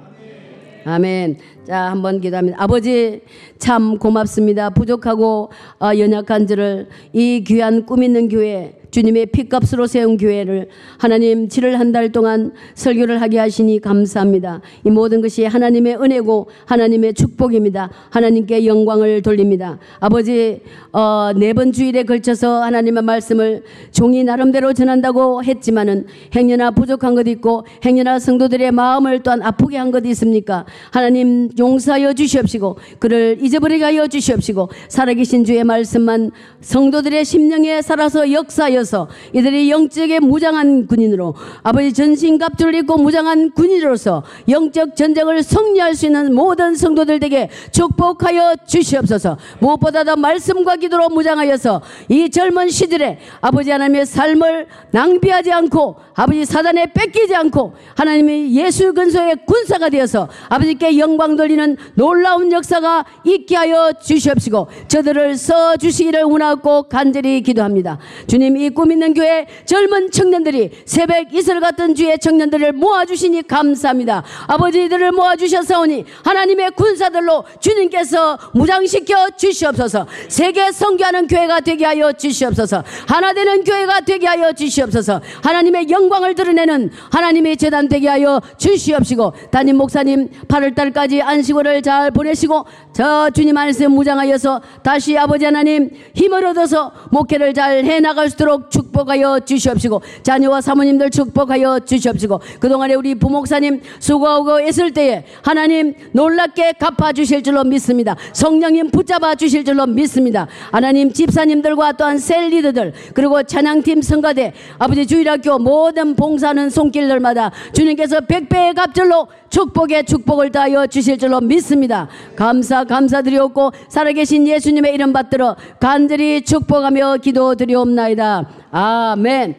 아멘. 자, 한번 기도합니다. 아버지, 참 고맙습니다. 부족하고 어, 연약한 저를 이 귀한 꿈 있는 교회 주님의 핏값으로 세운 교회를 하나님 7월 한 달 동안 설교를 하게 하시니 감사합니다. 이 모든 것이 하나님의 은혜고 하나님의 축복입니다. 하나님께 영광을 돌립니다. 아버지 어, 네번 주일에 걸쳐서 하나님의 말씀을 종이 나름대로 전한다고 했지만은 행여나 부족한 것 있고 행여나 성도들의 마음을 또한 아프게 한 것 있습니까? 하나님 용서하여 주시옵시고 그를 잊어버리게 하여 주시옵시고 살아계신 주의 말씀만 성도들의 심령에 살아서 역사 하여서 이들이 영적에 무장한 군인으로 아버지 전신갑주를 입고 무장한 군인으로서 영적 전쟁을 승리할 수 있는 모든 성도들에게 축복하여 주시옵소서 무엇보다도 말씀과 기도로 무장하여서 이 젊은 시들에 아버지 하나님의 삶을 낭비하지 않고 아버지 사단에 뺏기지 않고 하나님의 예수 근소의 군사가 되어서 아버지께 영광 돌리는 놀라운 역사가 있게 하여 주시옵시고 저들을 써 주시기를 원하고 간절히 기도합니다. 주님 이꿈 있는 교회 젊은 청년들이 새벽 이슬 같은 주의 청년들을 모아주시니 감사합니다. 아버지들을 모아주셨사오니 하나님의 군사들로 주님께서 무장시켜 주시옵소서. 세계 성교하는 교회가 되게 하여 주시옵소서. 하나 되는 교회가 되게 하여 주시옵소서. 하나님의 영광을 드러내는 하나님의 재단 되게 하여 주시옵시고 담임 목사님 8월달까지 안식월을 잘 보내시고 저 주님 안에서 무장하여서 다시 아버지 하나님 힘을 얻어서 목회를 잘 해나갈 수 있도록 축복하여 주시옵시고 자녀와 사모님들 축복하여 주시옵시고 그동안에 우리 부목사님 수고하고 있을 때에 하나님 놀랍게 갚아주실 줄로 믿습니다 성령님 붙잡아 주실 줄로 믿습니다 하나님 집사님들과 또한 셀리더들 그리고 찬양팀 성가대 아버지 주일학교 모든 봉사하는 손길들마다 주님께서 백배의 갑절로 축복의 축복을 다하여 주실 줄로 믿습니다. 감사 감사드리옵고 살아계신 예수님의 이름 받들어 간절히 축복하며 기도드리옵나이다. 아멘.